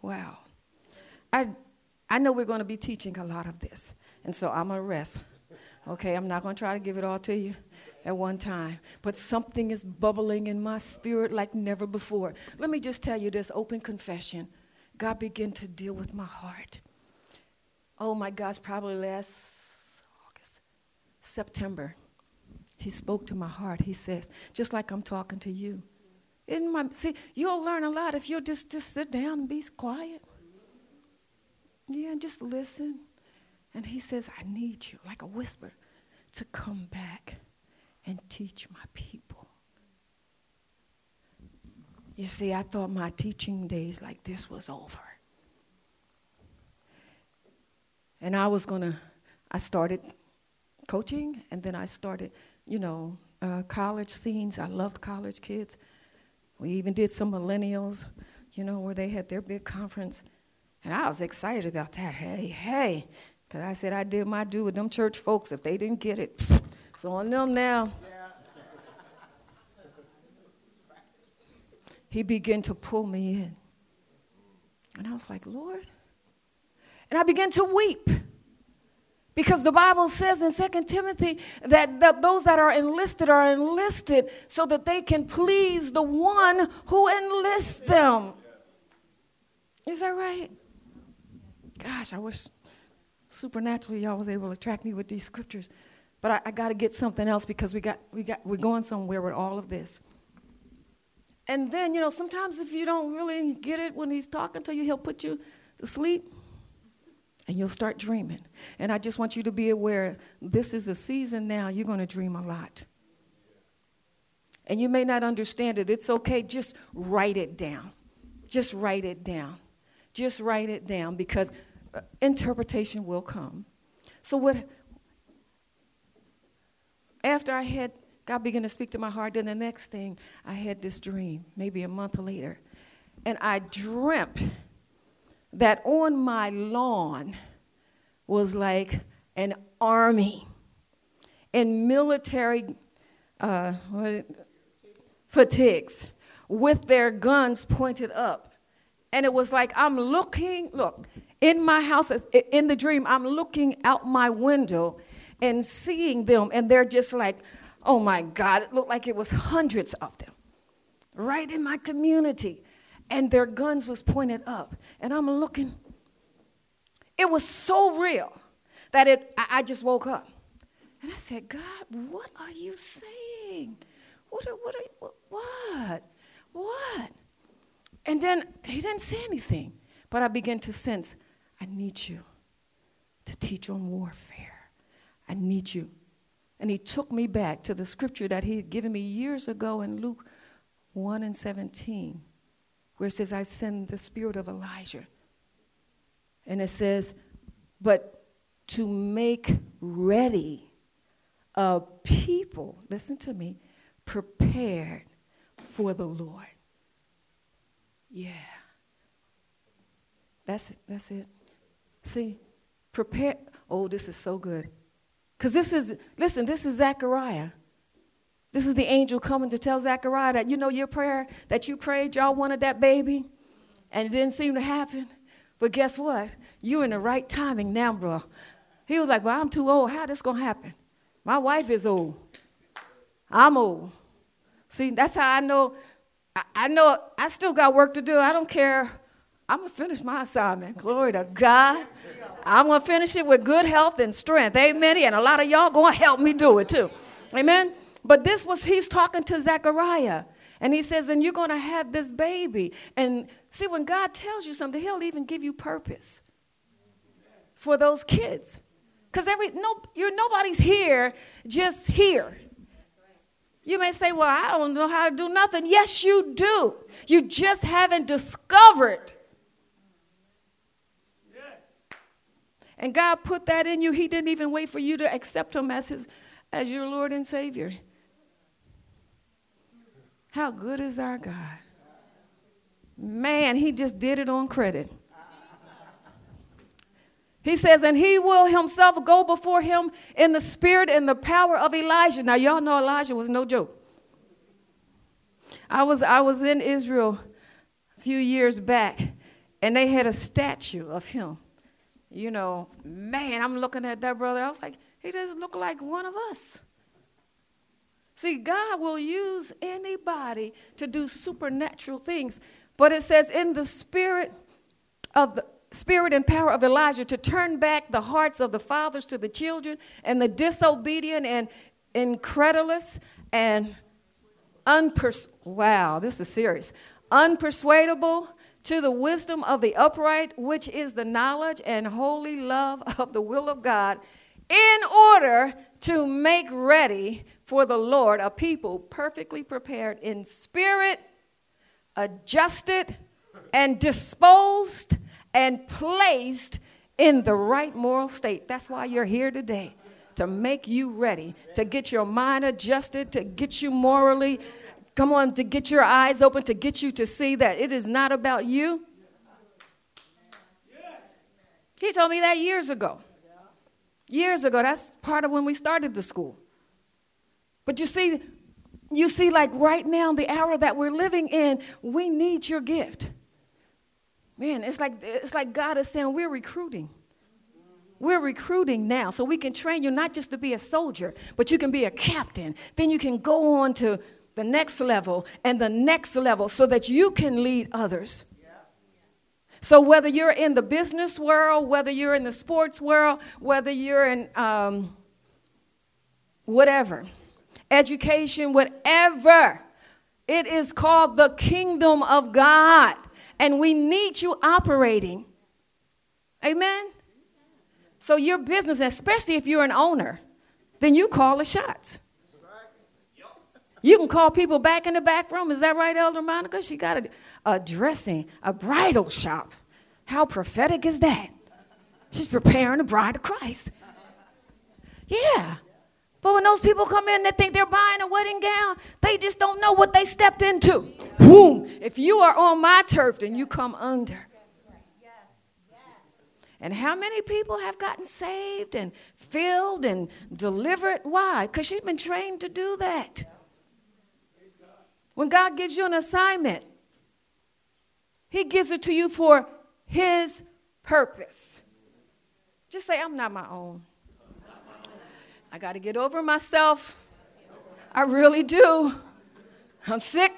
Wow. I, I know we're going to be teaching a lot of this, and so I'm going to rest. Okay, I'm not going to try to give it all to you at one time, but something is bubbling in my spirit like never before. Let me just tell you this open confession. God began to deal with my heart. Oh my gosh, probably last August, September. He spoke to my heart. He says, just like I'm talking to you. In my see, you'll learn a lot if you'll just, just sit down and be quiet. Yeah, and just listen. And he says, I need you, like a whisper, to come back and teach my people. You see, I thought my teaching days like this was over. And I was going to, I started coaching, and then I started, you know, uh, college scenes. I loved college kids. We even did some millennials, you know, where they had their big conference. And I was excited about that. Hey, hey. Because I said I did my due with them church folks. If they didn't get it, it's on them now. He began to pull me in. And I was like, Lord. And I began to weep. Because the Bible says in 2 Timothy that, that those that are enlisted are enlisted so that they can please the one who enlists them. Is that right? Gosh, I wish supernaturally y'all was able to track me with these scriptures. But I, I got to get something else because we got, we got, we're going somewhere with all of this. And then, you know, sometimes if you don't really get it when he's talking to you, he'll put you to sleep and you'll start dreaming. And I just want you to be aware this is a season now, you're going to dream a lot. And you may not understand it. It's okay. Just write it down. Just write it down. Just write it down because uh, interpretation will come. So, what, after I had God began to speak to my heart, then the next thing, I had this dream, maybe a month later. And I dreamt that on my lawn was like an army in military uh, fatigues with their guns pointed up. And it was like I'm looking, look, in my house, in the dream, I'm looking out my window and seeing them, and they're just like, oh my God, it looked like it was hundreds of them right in my community. And their guns was pointed up. And I'm looking. It was so real that it, I, I just woke up. And I said, God, what are you saying? What, are, what, are, what, what? What? And then he didn't say anything. But I began to sense, I need you to teach on warfare. I need you. And he took me back to the scripture that he had given me years ago in Luke 1 and 17, where it says, I send the spirit of Elijah. And it says, but to make ready a people, listen to me, prepared for the Lord. Yeah. That's it. That's it. See, prepare. Oh, this is so good. Because this is, listen, this is Zechariah. This is the angel coming to tell Zechariah that, you know, your prayer that you prayed, y'all wanted that baby, and it didn't seem to happen. But guess what? You're in the right timing now, bro. He was like, Well, I'm too old. How this gonna happen? My wife is old. I'm old. See, that's how I know. I, I know I still got work to do. I don't care. I'm going to finish my assignment. Glory to God. I'm going to finish it with good health and strength. Amen. And a lot of y'all going to help me do it too. Amen. But this was, he's talking to Zechariah. And he says, and you're going to have this baby. And see, when God tells you something, he'll even give you purpose for those kids. Because every no, you're nobody's here just here. You may say, Well, I don't know how to do nothing. Yes, you do. You just haven't discovered. And God put that in you. He didn't even wait for you to accept him as his as your Lord and Savior. How good is our God? Man, he just did it on credit. He says, and he will himself go before him in the spirit and the power of Elijah. Now, y'all know Elijah was no joke. I was, I was in Israel a few years back, and they had a statue of him. You know, man, I'm looking at that brother. I was like, he doesn't look like one of us. See, God will use anybody to do supernatural things. But it says, in the spirit of the spirit and power of Elijah to turn back the hearts of the fathers to the children and the disobedient and incredulous and unpers wow this is serious unpersuadable to the wisdom of the upright which is the knowledge and holy love of the will of God in order to make ready for the Lord a people perfectly prepared in spirit adjusted and disposed and placed in the right moral state. That's why you're here today, to make you ready, to get your mind adjusted, to get you morally, come on, to get your eyes open, to get you to see that it is not about you. He told me that years ago. Years ago. That's part of when we started the school. But you see, you see, like right now, the hour that we're living in, we need your gift. Man, it's like it's like God is saying we're recruiting. We're recruiting now so we can train you not just to be a soldier, but you can be a captain. Then you can go on to the next level and the next level so that you can lead others. So, whether you're in the business world, whether you're in the sports world, whether you're in um, whatever, education, whatever, it is called the kingdom of God and we need you operating. Amen? So, your business, especially if you're an owner, then you call the shots. You can call people back in the back room. Is that right, Elder Monica? She got a, a dressing, a bridal shop. How prophetic is that? She's preparing the bride of Christ. Yeah. But when those people come in, they think they're buying a wedding gown. They just don't know what they stepped into. Boom. If you are on my turf, then you come under. And how many people have gotten saved and filled and delivered? Why? Because she's been trained to do that. When God gives you an assignment, He gives it to you for His purpose. Just say, I'm not my own. I got to get over myself. I really do. I'm sick.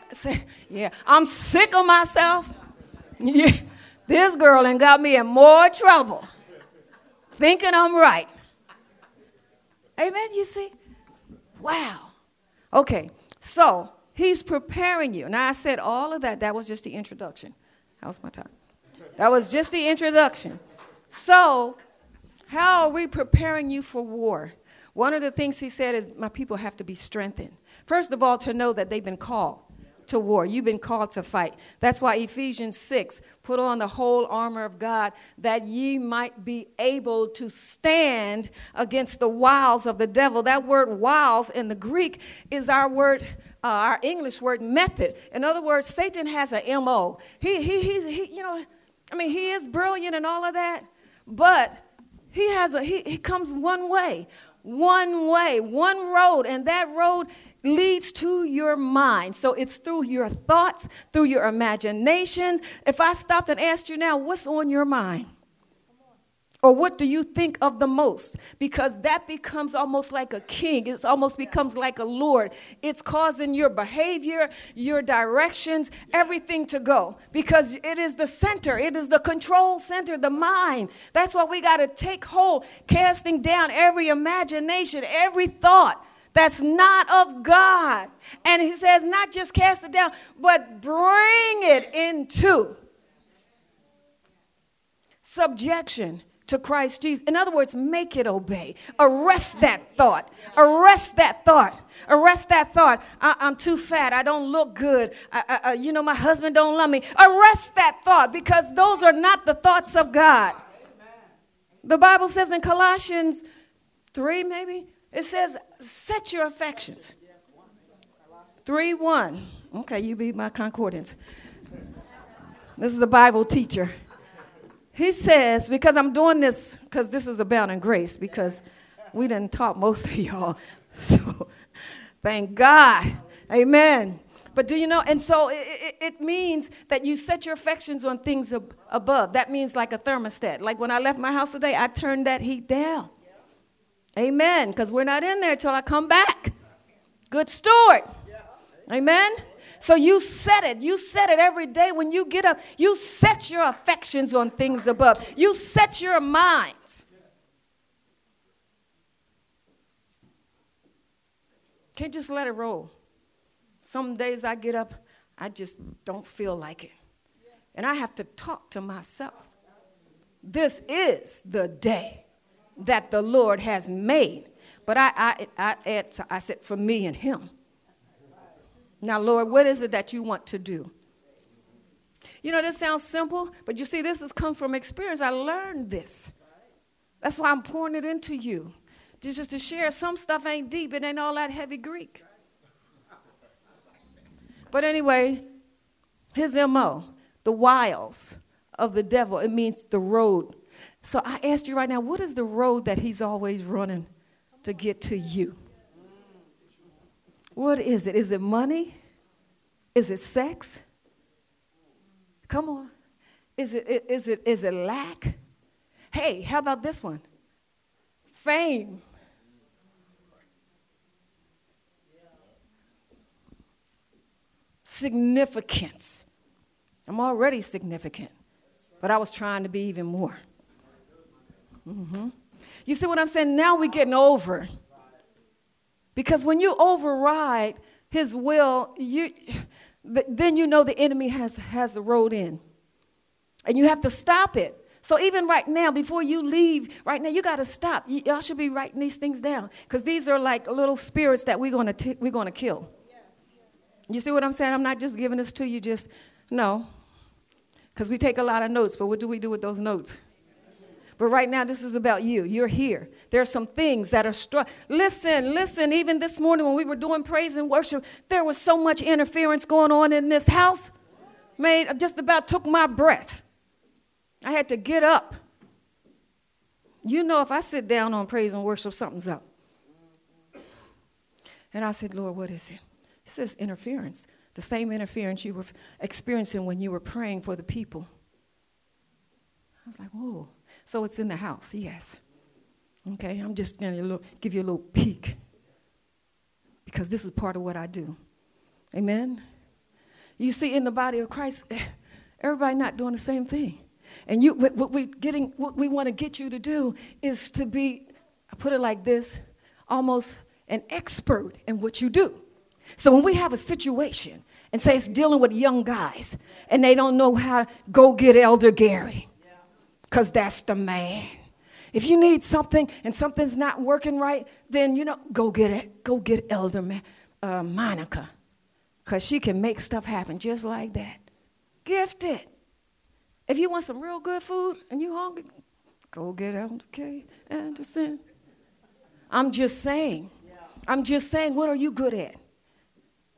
Yeah, I'm sick of myself. Yeah, this girl and got me in more trouble thinking I'm right. Amen. You see? Wow. Okay, so he's preparing you. Now, I said all of that. That was just the introduction. How's my time? That was just the introduction. So, how are we preparing you for war? One of the things he said is, My people have to be strengthened. First of all, to know that they've been called to war. You've been called to fight. That's why Ephesians 6 put on the whole armor of God that ye might be able to stand against the wiles of the devil. That word wiles in the Greek is our word. Uh, our English word method. In other words, Satan has a MO. He, he, he's, he, you know, I mean, he is brilliant and all of that, but he has a, he, he comes one way one way, one road, and that road leads to your mind. So it's through your thoughts, through your imaginations. If I stopped and asked you now, what's on your mind? Or what do you think of the most? Because that becomes almost like a king. It almost becomes like a lord. It's causing your behavior, your directions, everything to go. Because it is the center, it is the control center, the mind. That's why we got to take hold, casting down every imagination, every thought that's not of God. And he says, not just cast it down, but bring it into subjection to Christ Jesus. In other words, make it obey. Arrest that thought. Arrest that thought. Arrest that thought. I, am too fat. I don't look good. I, I, you know, my husband don't love me. Arrest that thought because those are not the thoughts of God. The Bible says in Colossians 3, maybe, it says, set your affections. 3 1. Okay, you be my concordance. This is a Bible teacher. He says, because I'm doing this, because this is Abounding Grace, because we didn't talk most of y'all. So thank God. Amen. But do you know? And so it, it, it, means that you set your affections on things ab- above. That means like a thermostat. Like when I left my house today, I turned that heat down. Amen. Because we're not in there till I come back. Good steward. Amen. So you set it. You set it every day when you get up. You set your affections on things above. You set your minds. Can't just let it roll. Some days I get up, I just don't feel like it. And I have to talk to myself. This is the day that the Lord has made. But I, I, I, I said, for me and him. Now, Lord, what is it that you want to do? You know, this sounds simple, but you see, this has come from experience. I learned this. That's why I'm pouring it into you. Just to share, some stuff ain't deep, it ain't all that heavy Greek. But anyway, his MO, the wiles of the devil, it means the road. So I asked you right now, what is the road that he's always running to get to you? What is it? Is it money? Is it sex? Come on. Is it, is it, is it lack? Hey, how about this one? Fame. Significance. I'm already significant, but I was trying to be even more. Mm-hmm. You see what I'm saying? Now we're getting over. Because when you override his will, you, then you know the enemy has, has a road in. And you have to stop it. So even right now, before you leave, right now, you got to stop. Y- y'all should be writing these things down because these are like little spirits that we're going to we're going to kill. You see what I'm saying? I'm not just giving this to you just no, because we take a lot of notes. But what do we do with those notes? But right now, this is about you. You're here. There are some things that are struck. Listen, listen. Even this morning when we were doing praise and worship, there was so much interference going on in this house. Made I just about took my breath. I had to get up. You know, if I sit down on praise and worship, something's up. And I said, Lord, what is it? He says interference. The same interference you were experiencing when you were praying for the people. I was like, whoa. So it's in the house, yes. Okay, I'm just going to give you a little peek because this is part of what I do. Amen? You see, in the body of Christ, everybody not doing the same thing. And you, what, we getting, what we want to get you to do is to be, I put it like this, almost an expert in what you do. So when we have a situation, and say it's dealing with young guys, and they don't know how to go get Elder Gary, because that's the man. If you need something and something's not working right, then you know, go get it. Go get Elder Ma- uh, Monica, because she can make stuff happen just like that. Gifted. If you want some real good food and you hungry, go get Elder K. Anderson. I'm just saying. I'm just saying, what are you good at?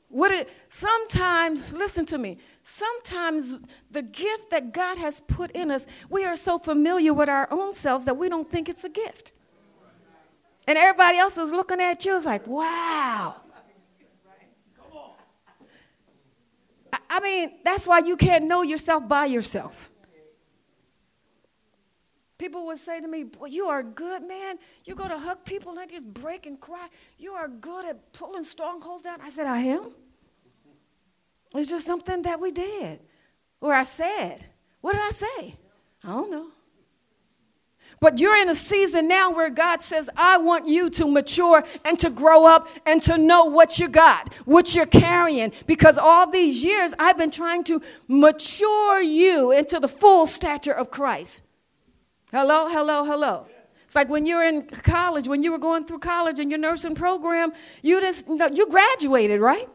What it, sometimes, listen to me, sometimes the gift that God has put in us, we are so familiar with our own selves that we don't think it's a gift. And everybody else is looking at you, it's like, wow. I mean, that's why you can't know yourself by yourself. People would say to me, Boy, you are good, man. You go to hug people and they just break and cry. You are good at pulling strongholds down. I said, I am. It's just something that we did, or I said. What did I say? I don't know. But you're in a season now where God says, I want you to mature and to grow up and to know what you got, what you're carrying. Because all these years I've been trying to mature you into the full stature of Christ. Hello, hello, hello. It's like when you're in college, when you were going through college and your nursing program, you just you graduated, right?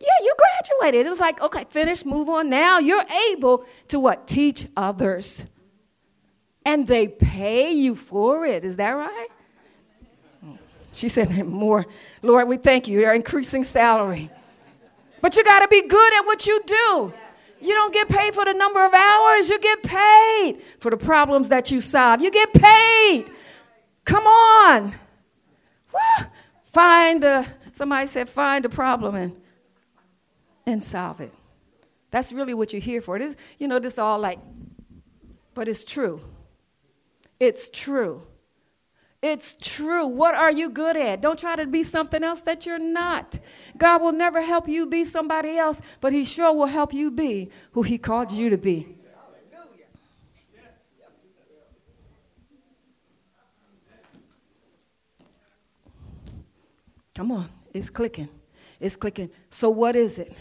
Yeah, you graduated. It was like, okay, finish, move on. Now you're able to what? Teach others. And they pay you for it. Is that right? She said, more. Lord, we thank you. You're increasing salary. But you got to be good at what you do. You don't get paid for the number of hours, you get paid for the problems that you solve. You get paid. Come on. Find the, somebody said, find a problem and, and solve it. That's really what you're here for. This, you know, this all like, but it's true. It's true. It's true. What are you good at? Don't try to be something else that you're not. God will never help you be somebody else, but He sure will help you be who He called you to be. Come on, it's clicking. It's clicking. So, what is it?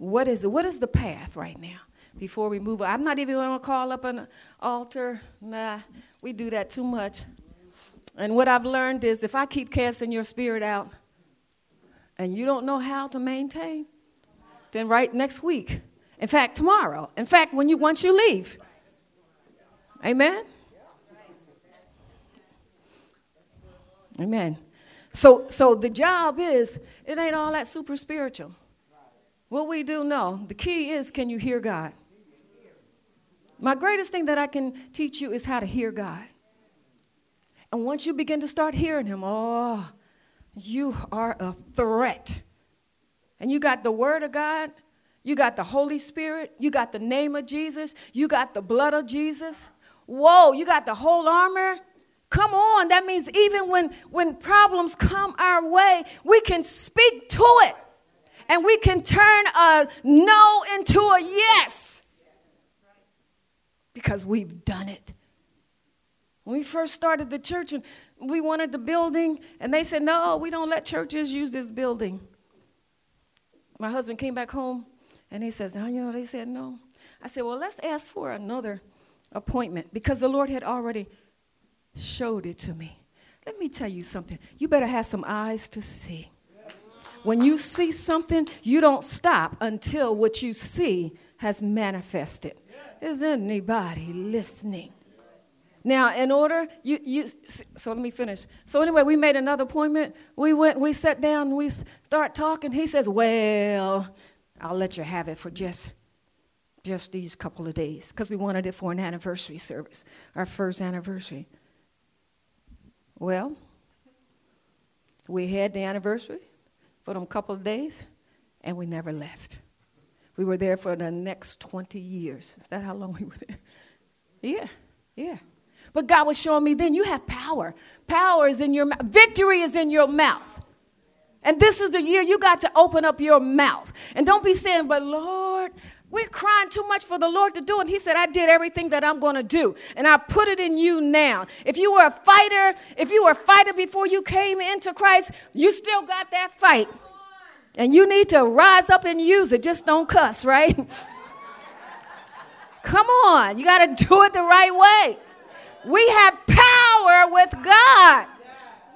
What is? What is the path right now before we move on? I'm not even going to call up an altar. Nah, we do that too much. And what I've learned is if I keep casting your spirit out and you don't know how to maintain, then right next week, in fact, tomorrow, in fact, when you once you leave. Amen. Amen. So so the job is it ain't all that super spiritual. What we do know, the key is can you hear God? My greatest thing that I can teach you is how to hear God. And once you begin to start hearing Him, oh, you are a threat. And you got the Word of God, you got the Holy Spirit, you got the name of Jesus, you got the blood of Jesus. Whoa, you got the whole armor. Come on, that means even when, when problems come our way, we can speak to it and we can turn a no into a yes because we've done it. When we first started the church and we wanted the building, and they said, No, we don't let churches use this building. My husband came back home and he says, Now, you know, they said no. I said, Well, let's ask for another appointment because the Lord had already showed it to me. Let me tell you something. You better have some eyes to see. When you see something, you don't stop until what you see has manifested. Is anybody listening? Now, in order, you, you, so let me finish. So, anyway, we made another appointment. We went, we sat down, we start talking. He says, Well, I'll let you have it for just, just these couple of days because we wanted it for an anniversary service, our first anniversary. Well, we had the anniversary for them couple of days, and we never left. We were there for the next 20 years. Is that how long we were there? Yeah, yeah. But God was showing me then you have power. Power is in your mouth. Victory is in your mouth. And this is the year you got to open up your mouth. And don't be saying, but Lord, we're crying too much for the Lord to do. And He said, I did everything that I'm going to do. And I put it in you now. If you were a fighter, if you were a fighter before you came into Christ, you still got that fight. And you need to rise up and use it. Just don't cuss, right? Come on. You got to do it the right way. We have power with God.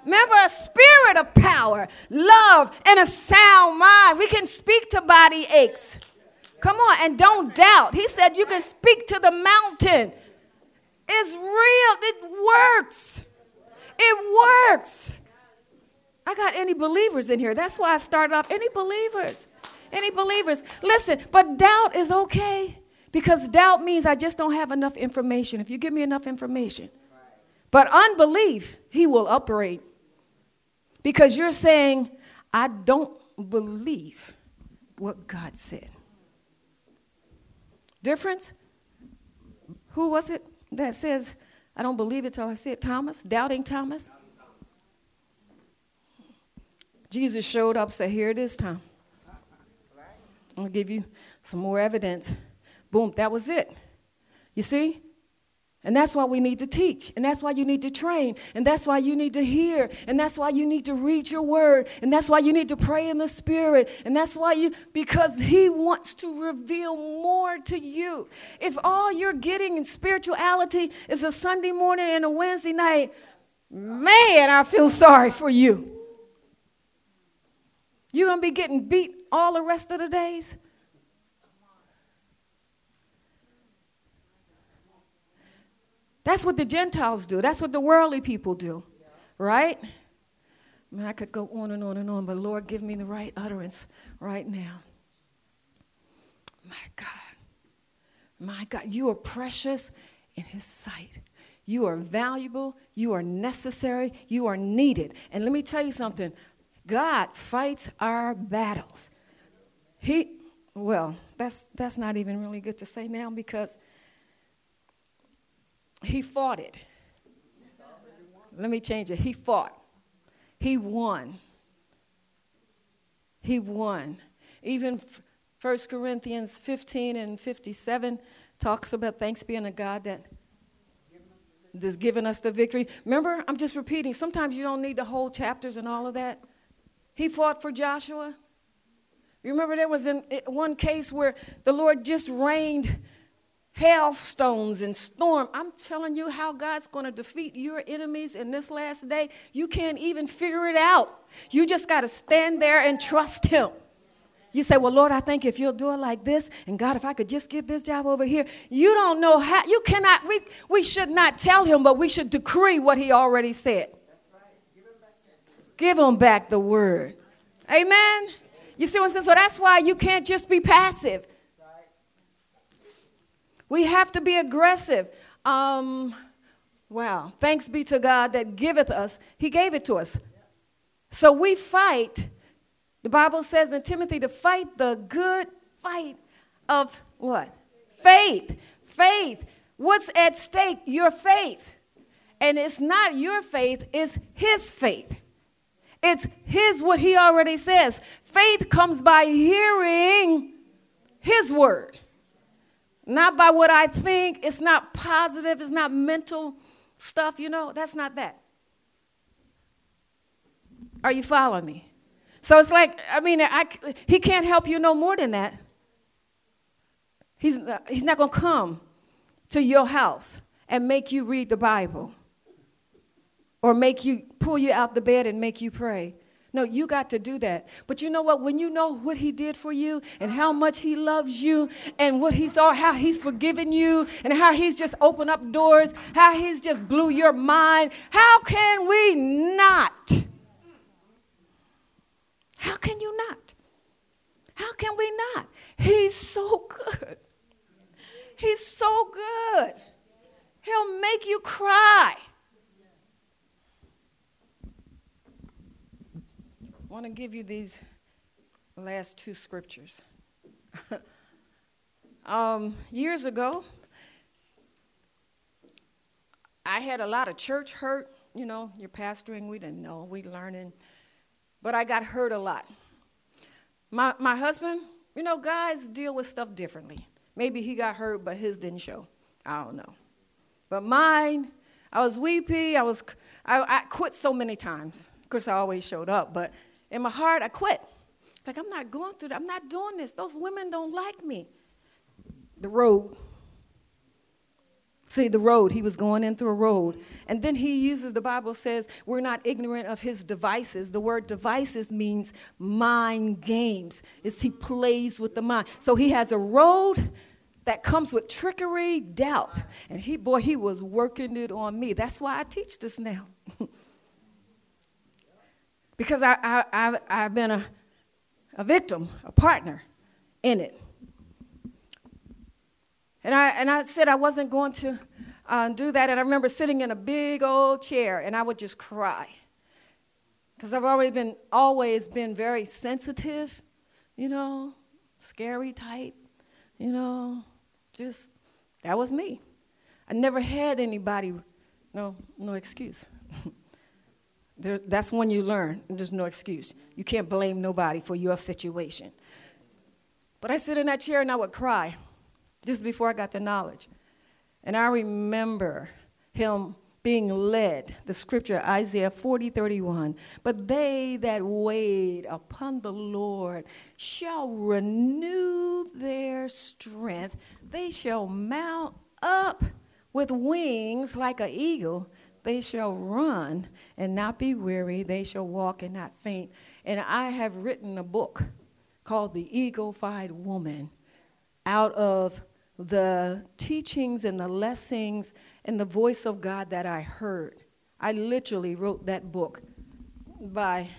Remember, a spirit of power, love, and a sound mind. We can speak to body aches. Come on, and don't doubt. He said you can speak to the mountain. It's real, it works. It works. I got any believers in here. That's why I started off. Any believers? Any believers? Listen, but doubt is okay. Because doubt means I just don't have enough information. If you give me enough information. But unbelief, he will operate. Because you're saying, I don't believe what God said. Difference? Who was it that says, I don't believe it till I see it. Thomas, doubting Thomas. Jesus showed up, said, Here it is, Tom. I'll give you some more evidence. Boom, that was it. You see? And that's why we need to teach. And that's why you need to train. And that's why you need to hear. And that's why you need to read your word. And that's why you need to pray in the spirit. And that's why you, because he wants to reveal more to you. If all you're getting in spirituality is a Sunday morning and a Wednesday night, man, I feel sorry for you. You're going to be getting beat all the rest of the days. That's what the Gentiles do. That's what the worldly people do, right? I mean, I could go on and on and on, but Lord, give me the right utterance right now. My God, my God, you are precious in His sight. You are valuable, you are necessary, you are needed. And let me tell you something God fights our battles. He, well, that's, that's not even really good to say now because he fought it. Let me change it. He fought. He won. He won. Even 1 Corinthians 15 and 57 talks about thanks being a God that has given us the victory. Remember, I'm just repeating. Sometimes you don't need the whole chapters and all of that. He fought for Joshua. You remember there was one case where the Lord just rained hailstones and storm. I'm telling you how God's going to defeat your enemies in this last day. You can't even figure it out. You just got to stand there and trust Him. You say, Well, Lord, I think if you'll do it like this, and God, if I could just get this job over here, you don't know how, you cannot, we, we should not tell Him, but we should decree what He already said. Give him back the word. Amen. You see what I'm saying? So that's why you can't just be passive. We have to be aggressive. Um, wow. Thanks be to God that giveth us. He gave it to us. So we fight. The Bible says in Timothy to fight the good fight of what? Faith. Faith. What's at stake? Your faith. And it's not your faith, it's his faith. It's his what he already says. Faith comes by hearing his word. Not by what I think. It's not positive. It's not mental stuff, you know. That's not that. Are you following me? So it's like, I mean, I, he can't help you no more than that. He's, uh, he's not going to come to your house and make you read the Bible or make you pull you out the bed and make you pray. No, you got to do that. But you know what? When you know what he did for you and how much he loves you and what he's all how he's forgiven you and how he's just opened up doors, how he's just blew your mind, how can we not? How can you not? How can we not? He's so good. He's so good. He'll make you cry. Want to give you these last two scriptures. um, years ago, I had a lot of church hurt. You know, you're pastoring, we didn't know, we learning. But I got hurt a lot. My, my husband, you know, guys deal with stuff differently. Maybe he got hurt, but his didn't show. I don't know. But mine, I was weepy. I was, I, I quit so many times. Of course, I always showed up, but in my heart, I quit. It's like, I'm not going through that. I'm not doing this. Those women don't like me. The road. See, the road. He was going in through a road. And then he uses, the Bible says, we're not ignorant of his devices. The word devices means mind games. It's he plays with the mind. So he has a road that comes with trickery, doubt. And he, boy, he was working it on me. That's why I teach this now. because I, I, I, I've been a, a victim, a partner in it. And I, and I said I wasn't going to uh, do that. And I remember sitting in a big old chair and I would just cry. Because I've always been, always been very sensitive, you know, scary type, you know, just that was me. I never had anybody No, no excuse. there, that's when you learn. There's no excuse. You can't blame nobody for your situation. But I sit in that chair and I would cry. This is before I got the knowledge. And I remember him being led, the scripture, Isaiah 40, 31. But they that wait upon the Lord shall renew their strength. They shall mount up with wings like an eagle. They shall run and not be weary. They shall walk and not faint. And I have written a book called The Eagle-Fied Woman out of the teachings and the lessons and the voice of God that I heard. I literally wrote that book by,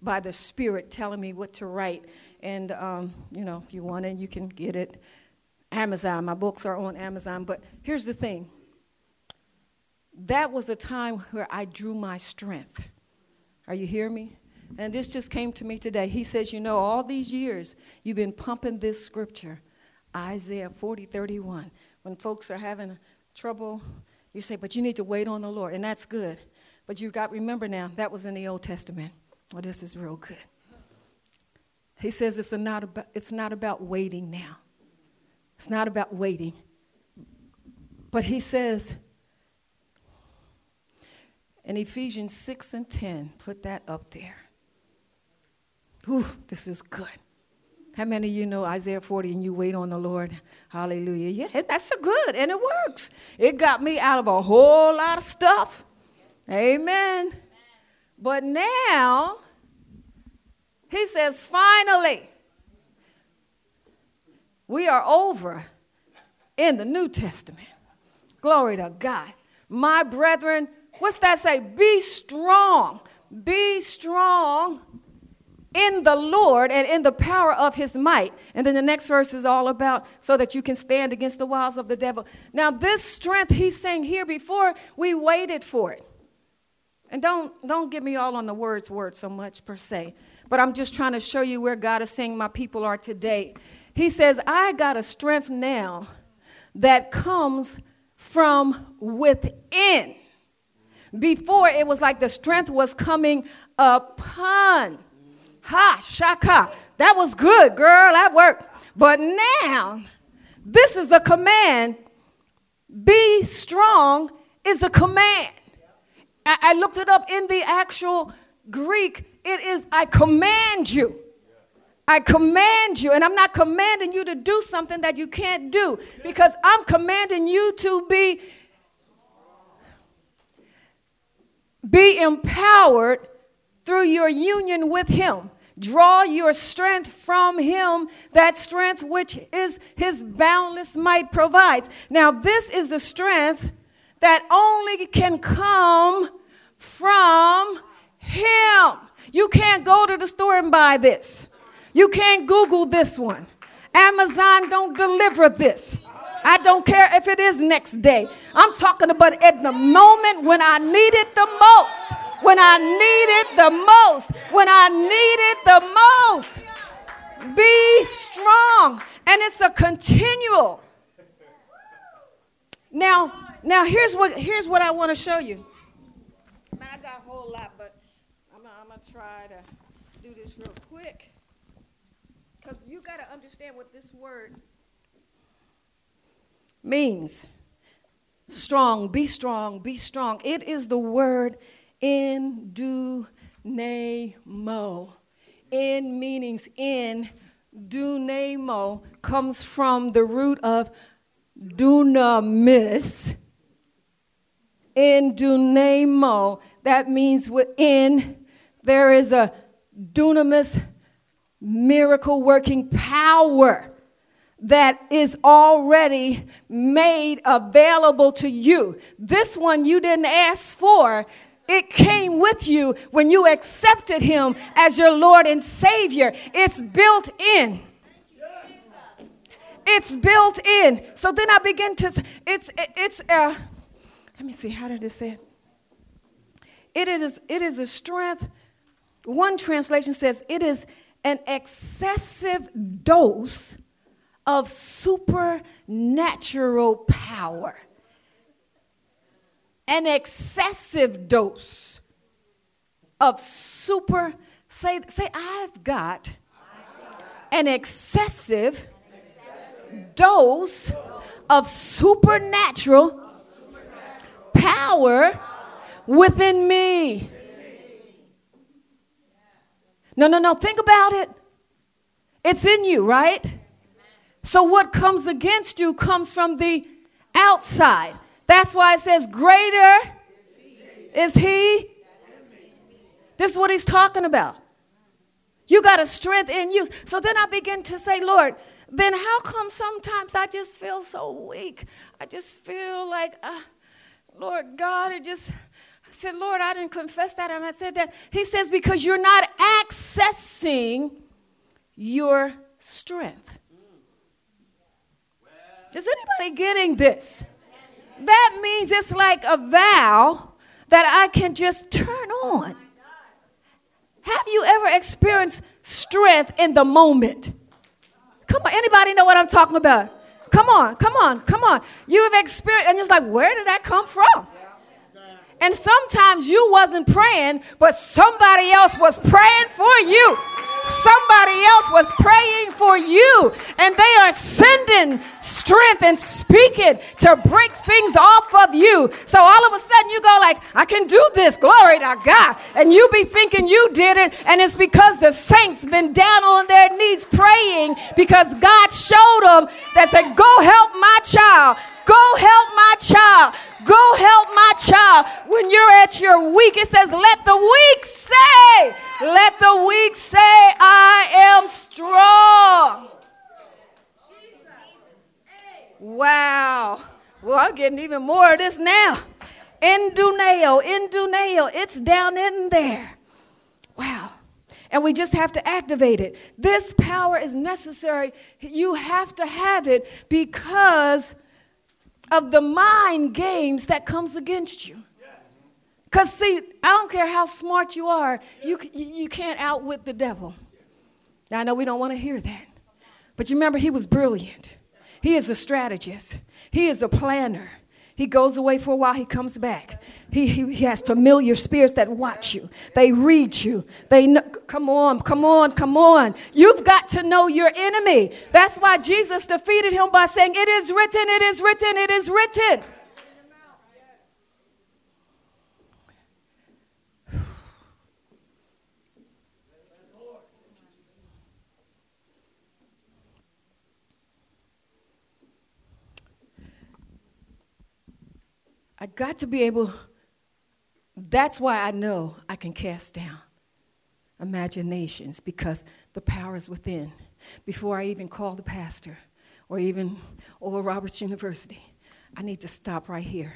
by the Spirit telling me what to write. And, um, you know, if you want it, you can get it. Amazon. My books are on Amazon. But here's the thing that was a time where I drew my strength. Are you hearing me? And this just came to me today. He says, You know, all these years you've been pumping this scripture, Isaiah 40, 31. When folks are having trouble you say, but you need to wait on the Lord, and that's good. But you've got remember now, that was in the Old Testament. Well, this is real good. He says it's not about, it's not about waiting now. It's not about waiting. But he says in Ephesians 6 and 10, put that up there. Ooh, this is good. How many of you know Isaiah 40 and you wait on the Lord? Hallelujah. Yeah, that's a good and it works. It got me out of a whole lot of stuff. Amen. But now, he says, finally, we are over in the New Testament. Glory to God. My brethren, what's that say? Be strong. Be strong in the Lord and in the power of his might. And then the next verse is all about so that you can stand against the wiles of the devil. Now, this strength he's saying here before, we waited for it. And don't, don't get me all on the words word so much per se, but I'm just trying to show you where God is saying my people are today. He says, I got a strength now that comes from within. Before it was like the strength was coming upon Ha, shaka. That was good, girl. That worked. But now, this is a command. Be strong is a command. I, I looked it up in the actual Greek. It is, I command you. I command you, and I'm not commanding you to do something that you can't do because I'm commanding you to be be empowered through your union with him. Draw your strength from him, that strength which is his boundless might provides. Now, this is the strength that only can come from him. You can't go to the store and buy this. You can't Google this one. Amazon don't deliver this. I don't care if it is next day. I'm talking about at the moment when I need it the most when I need it the most. When I need it the most. Be strong. And it's a continual. Now, now here's what here's what I want to show you. Man, I got a whole lot, but I'm, gonna try to do this real quick. Because you got to understand what this word means. Strong, be strong, be strong. It is the word in do mo. In meanings in dunamo comes from the root of dunamis. In dunamo, that means within there is a dunamis miracle working power that is already made available to you. This one you didn't ask for, it came with you when you accepted him as your Lord and Savior. It's built in. It's built in. So then I begin to, it's, it's, uh, let me see, how did it say it? It is, it is a strength. One translation says it is an excessive dose of supernatural power. an excessive dose of super say say I've got an excessive dose of supernatural power within me. No, no, no. Think about it. It's in you, right? So what comes against you comes from the outside. That's why it says, Greater is He. This is what He's talking about. You got a strength in you. So then I begin to say, Lord, then how come sometimes I just feel so weak? I just feel like, uh, Lord God, it just, I said, Lord, I didn't confess that. And I said that. He says, because you're not accessing your strength. Is anybody getting this? That means it's like a vow that I can just turn on. Have you ever experienced strength in the moment? Come on, anybody know what I'm talking about? Come on, come on, come on. You have experienced, and it's like, where did that come from? And sometimes you wasn't praying, but somebody else was praying for you. Somebody else was praying for you, and they are sending strength and speaking to break things off of you. So all of a sudden you go like, I can do this. Glory to God. And you be thinking you did it, and it's because the saints been down on their knees praying because God showed them that said, Go help my child. Go help my child. Go help my child. When you're at your weak, it says, Let the weak say, Let the weak say, I am strong. Wow. Well, I'm getting even more of this now. Enduneo, enduneo, it's down in there. Wow. And we just have to activate it. This power is necessary. You have to have it because of the mind games that comes against you. Because, see, I don't care how smart you are, you, you can't outwit the devil. Now, I know we don't want to hear that. But you remember, he was brilliant. He is a strategist, he is a planner. He goes away for a while, he comes back. He, he, he, has familiar spirits that watch you. They read you. They know, come on, come on, come on. You've got to know your enemy. That's why Jesus defeated him by saying, It is written, it is written, it is written. I got to be able, that's why I know I can cast down imaginations because the power is within. Before I even call the pastor or even Oral Roberts University, I need to stop right here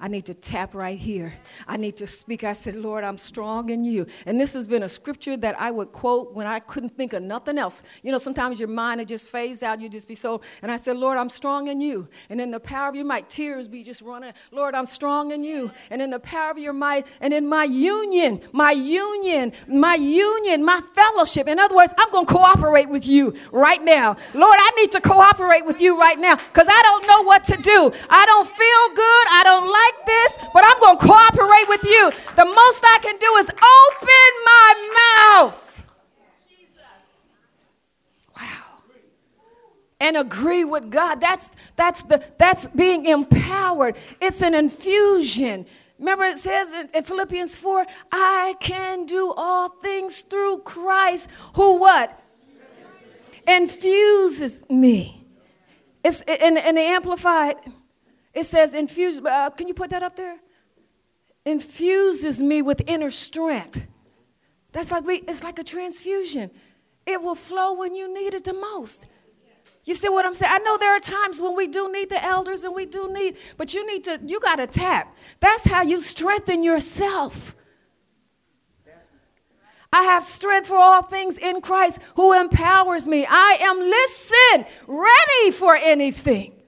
I need to tap right here. I need to speak. I said, Lord, I'm strong in you. And this has been a scripture that I would quote when I couldn't think of nothing else. You know, sometimes your mind would just phase out. You just be so. And I said, Lord, I'm strong in you. And in the power of your might, tears be just running. Lord, I'm strong in you. And in the power of your might, and in my union, my union, my union, my fellowship. In other words, I'm going to cooperate with you right now. Lord, I need to cooperate with you right now because I don't know what to do. I don't feel good. I don't like like this, but I'm going to cooperate with you. The most I can do is open my mouth. Wow. And agree with God. That's that's the that's being empowered. It's an infusion. Remember, it says in, in, Philippians 4, I can do all things through Christ who what? Infuses me. It's in, in the Amplified. It says, infuse, uh, can you put that up there? Infuses me with inner strength. That's like we, it's like a transfusion. It will flow when you need it the most. You see what I'm saying? I know there are times when we do need the elders and we do need, but you need to, you got to tap. That's how you strengthen yourself. I have strength for all things in Christ who empowers me. I am, listen, ready for anything.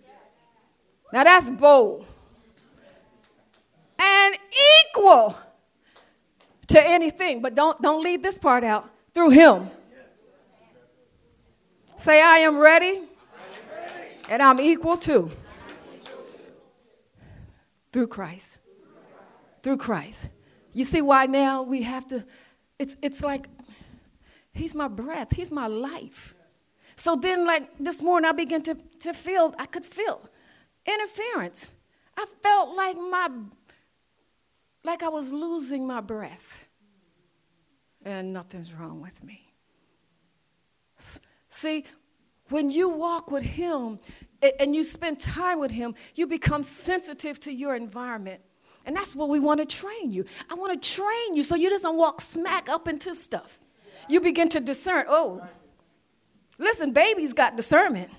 Now that's bold. And equal to anything. But don't, don't leave this part out. Through him. Say, I am ready. And I'm equal to. Through Christ. through Christ. You see why now we have to, it's, it's like, He's my breath, He's my life. So then, like this morning, I began to, to feel, I could feel interference. I felt like my, like I was losing my breath. And nothing's wrong with me. See, when you walk with Him and you spend time with Him, you become sensitive to your environment. And that's what we want to train you. I want to train you so you doesn't walk smack up into stuff. You begin to discern. Oh, listen, baby's got discernment.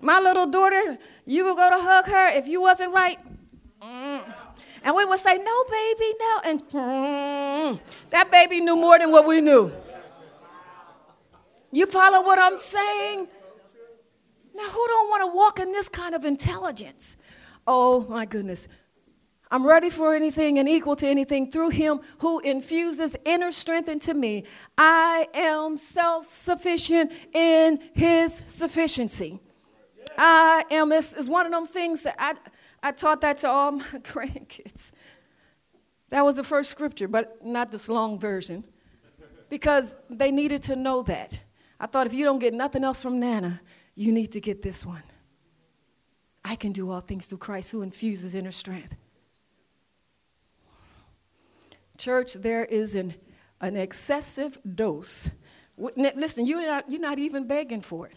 My little daughter, you would go to hug her if you wasn't right. Mm. And we would say, No, baby, no. And mm, that baby knew more than what we knew. You follow what I'm saying? Now, who don't want to walk in this kind of intelligence? Oh, my goodness. I'm ready for anything and equal to anything through him who infuses inner strength into me. I am self sufficient in his sufficiency. I am, this is one of them things that I, I taught that to all my grandkids. That was the first scripture, but not this long version, because they needed to know that. I thought if you don't get nothing else from Nana, you need to get this one. I can do all things through Christ who infuses inner strength. Church, there is an, an excessive dose. Listen, you're not, you're not even begging for it.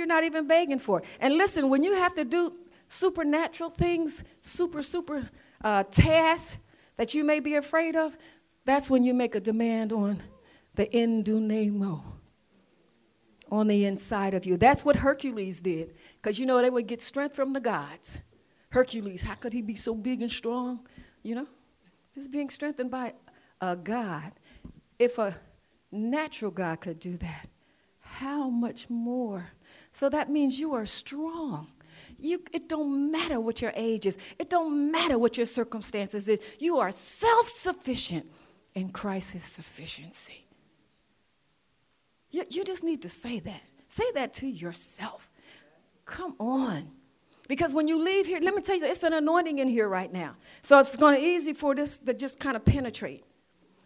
You're not even begging for it. And listen, when you have to do supernatural things, super, super uh, tasks that you may be afraid of, that's when you make a demand on the endunamo on the inside of you. That's what Hercules did. Because you know, they would get strength from the gods. Hercules, how could he be so big and strong? You know, just being strengthened by a God. If a natural God could do that, how much more? So that means you are strong. You, it don't matter what your age is. It don't matter what your circumstances is. You are self-sufficient in Christ's sufficiency. You, you just need to say that. Say that to yourself. Come on. Because when you leave here, let me tell you, it's an anointing in here right now. So it's going to be easy for this to just kind of penetrate.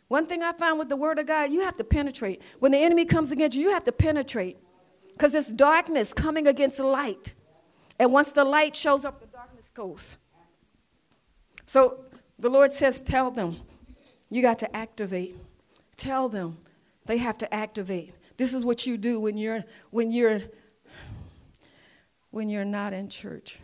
One thing I found with the Word of God, you have to penetrate. When the enemy comes against you, you have to penetrate. Because it's darkness coming against light. And once the light shows up, the darkness goes. So the Lord says, Tell them, you got to activate. Tell them they have to activate. This is what you do when you're when you're when you're not in church.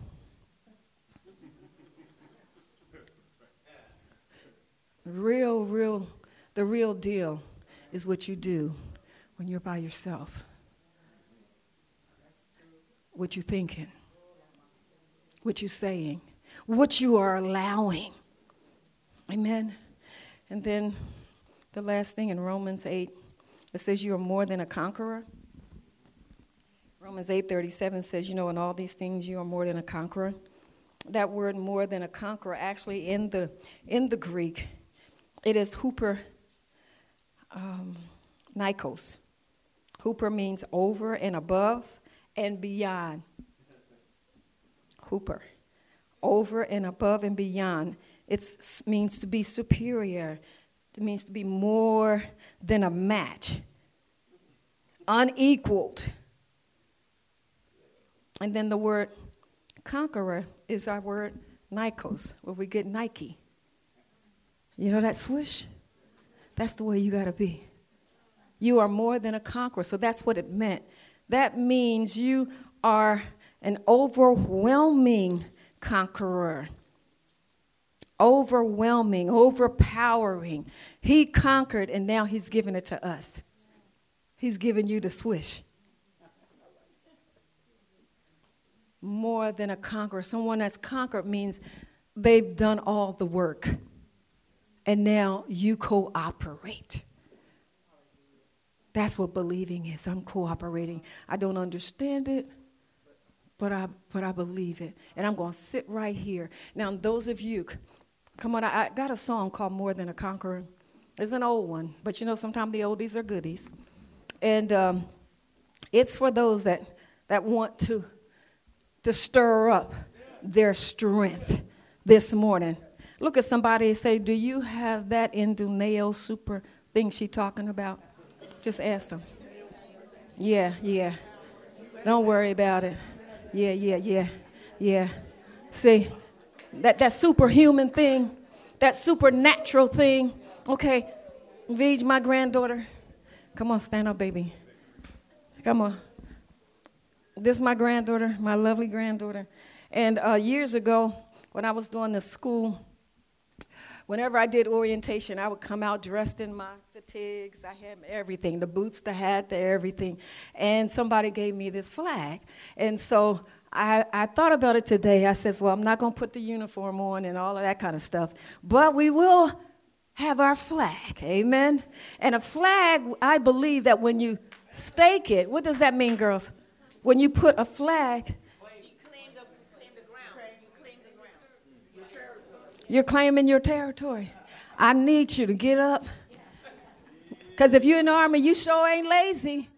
Real, real, the real deal is what you do when you're by yourself. What you're thinking, what you're saying, what you are allowing. Amen. And then the last thing in Romans 8 it says you are more than a conqueror. Romans 8:37 says, you know, in all these things you are more than a conqueror. That word more than a conqueror actually in the in the Greek, it is hooper um, nikos. Hooper means over and above and beyond. Hooper. Over and above and beyond. It means to be superior. It means to be more than a match, unequaled. And then the word conqueror is our word Nikos, where we get Nike. You know that swish? That's the way you got to be. You are more than a conqueror. So that's what it meant. That means you are an overwhelming conqueror overwhelming, overpowering. He conquered, and now He's giving it to us. He's giving you the swish. More than a conqueror. Someone that's conquered means they've done all the work, and now you cooperate. That's what believing is. I'm cooperating. I don't understand it, but I, but I believe it. And I'm going to sit right here. Now, those of you Come on, I, I got a song called More Than a Conqueror. It's an old one, but you know, sometimes the oldies are goodies. And um, it's for those that, that want to, to stir up their strength this morning. Look at somebody and say, Do you have that enduneo super thing she talking about? Just ask them. Yeah, yeah. Don't worry about it. Yeah, yeah, yeah, yeah. See, that, that superhuman thing, that supernatural thing. Okay, Vij, my granddaughter. Come on, stand up, baby. Come on. This is my granddaughter, my lovely granddaughter. And uh, years ago, when I was doing the school, whenever I did orientation, I would come out dressed in my fatigues. I had everything the boots, the hat, the everything. And somebody gave me this flag. And so I, I thought about it today. I said, well, I'm not going to put the uniform on and all of that kind of stuff, but we will have our flag. Amen. And a flag, I believe that when you stake it, what does that mean, girls? When you put a flag, You're claiming your territory. I need you to get up. Because if you're in the army, you sure ain't lazy.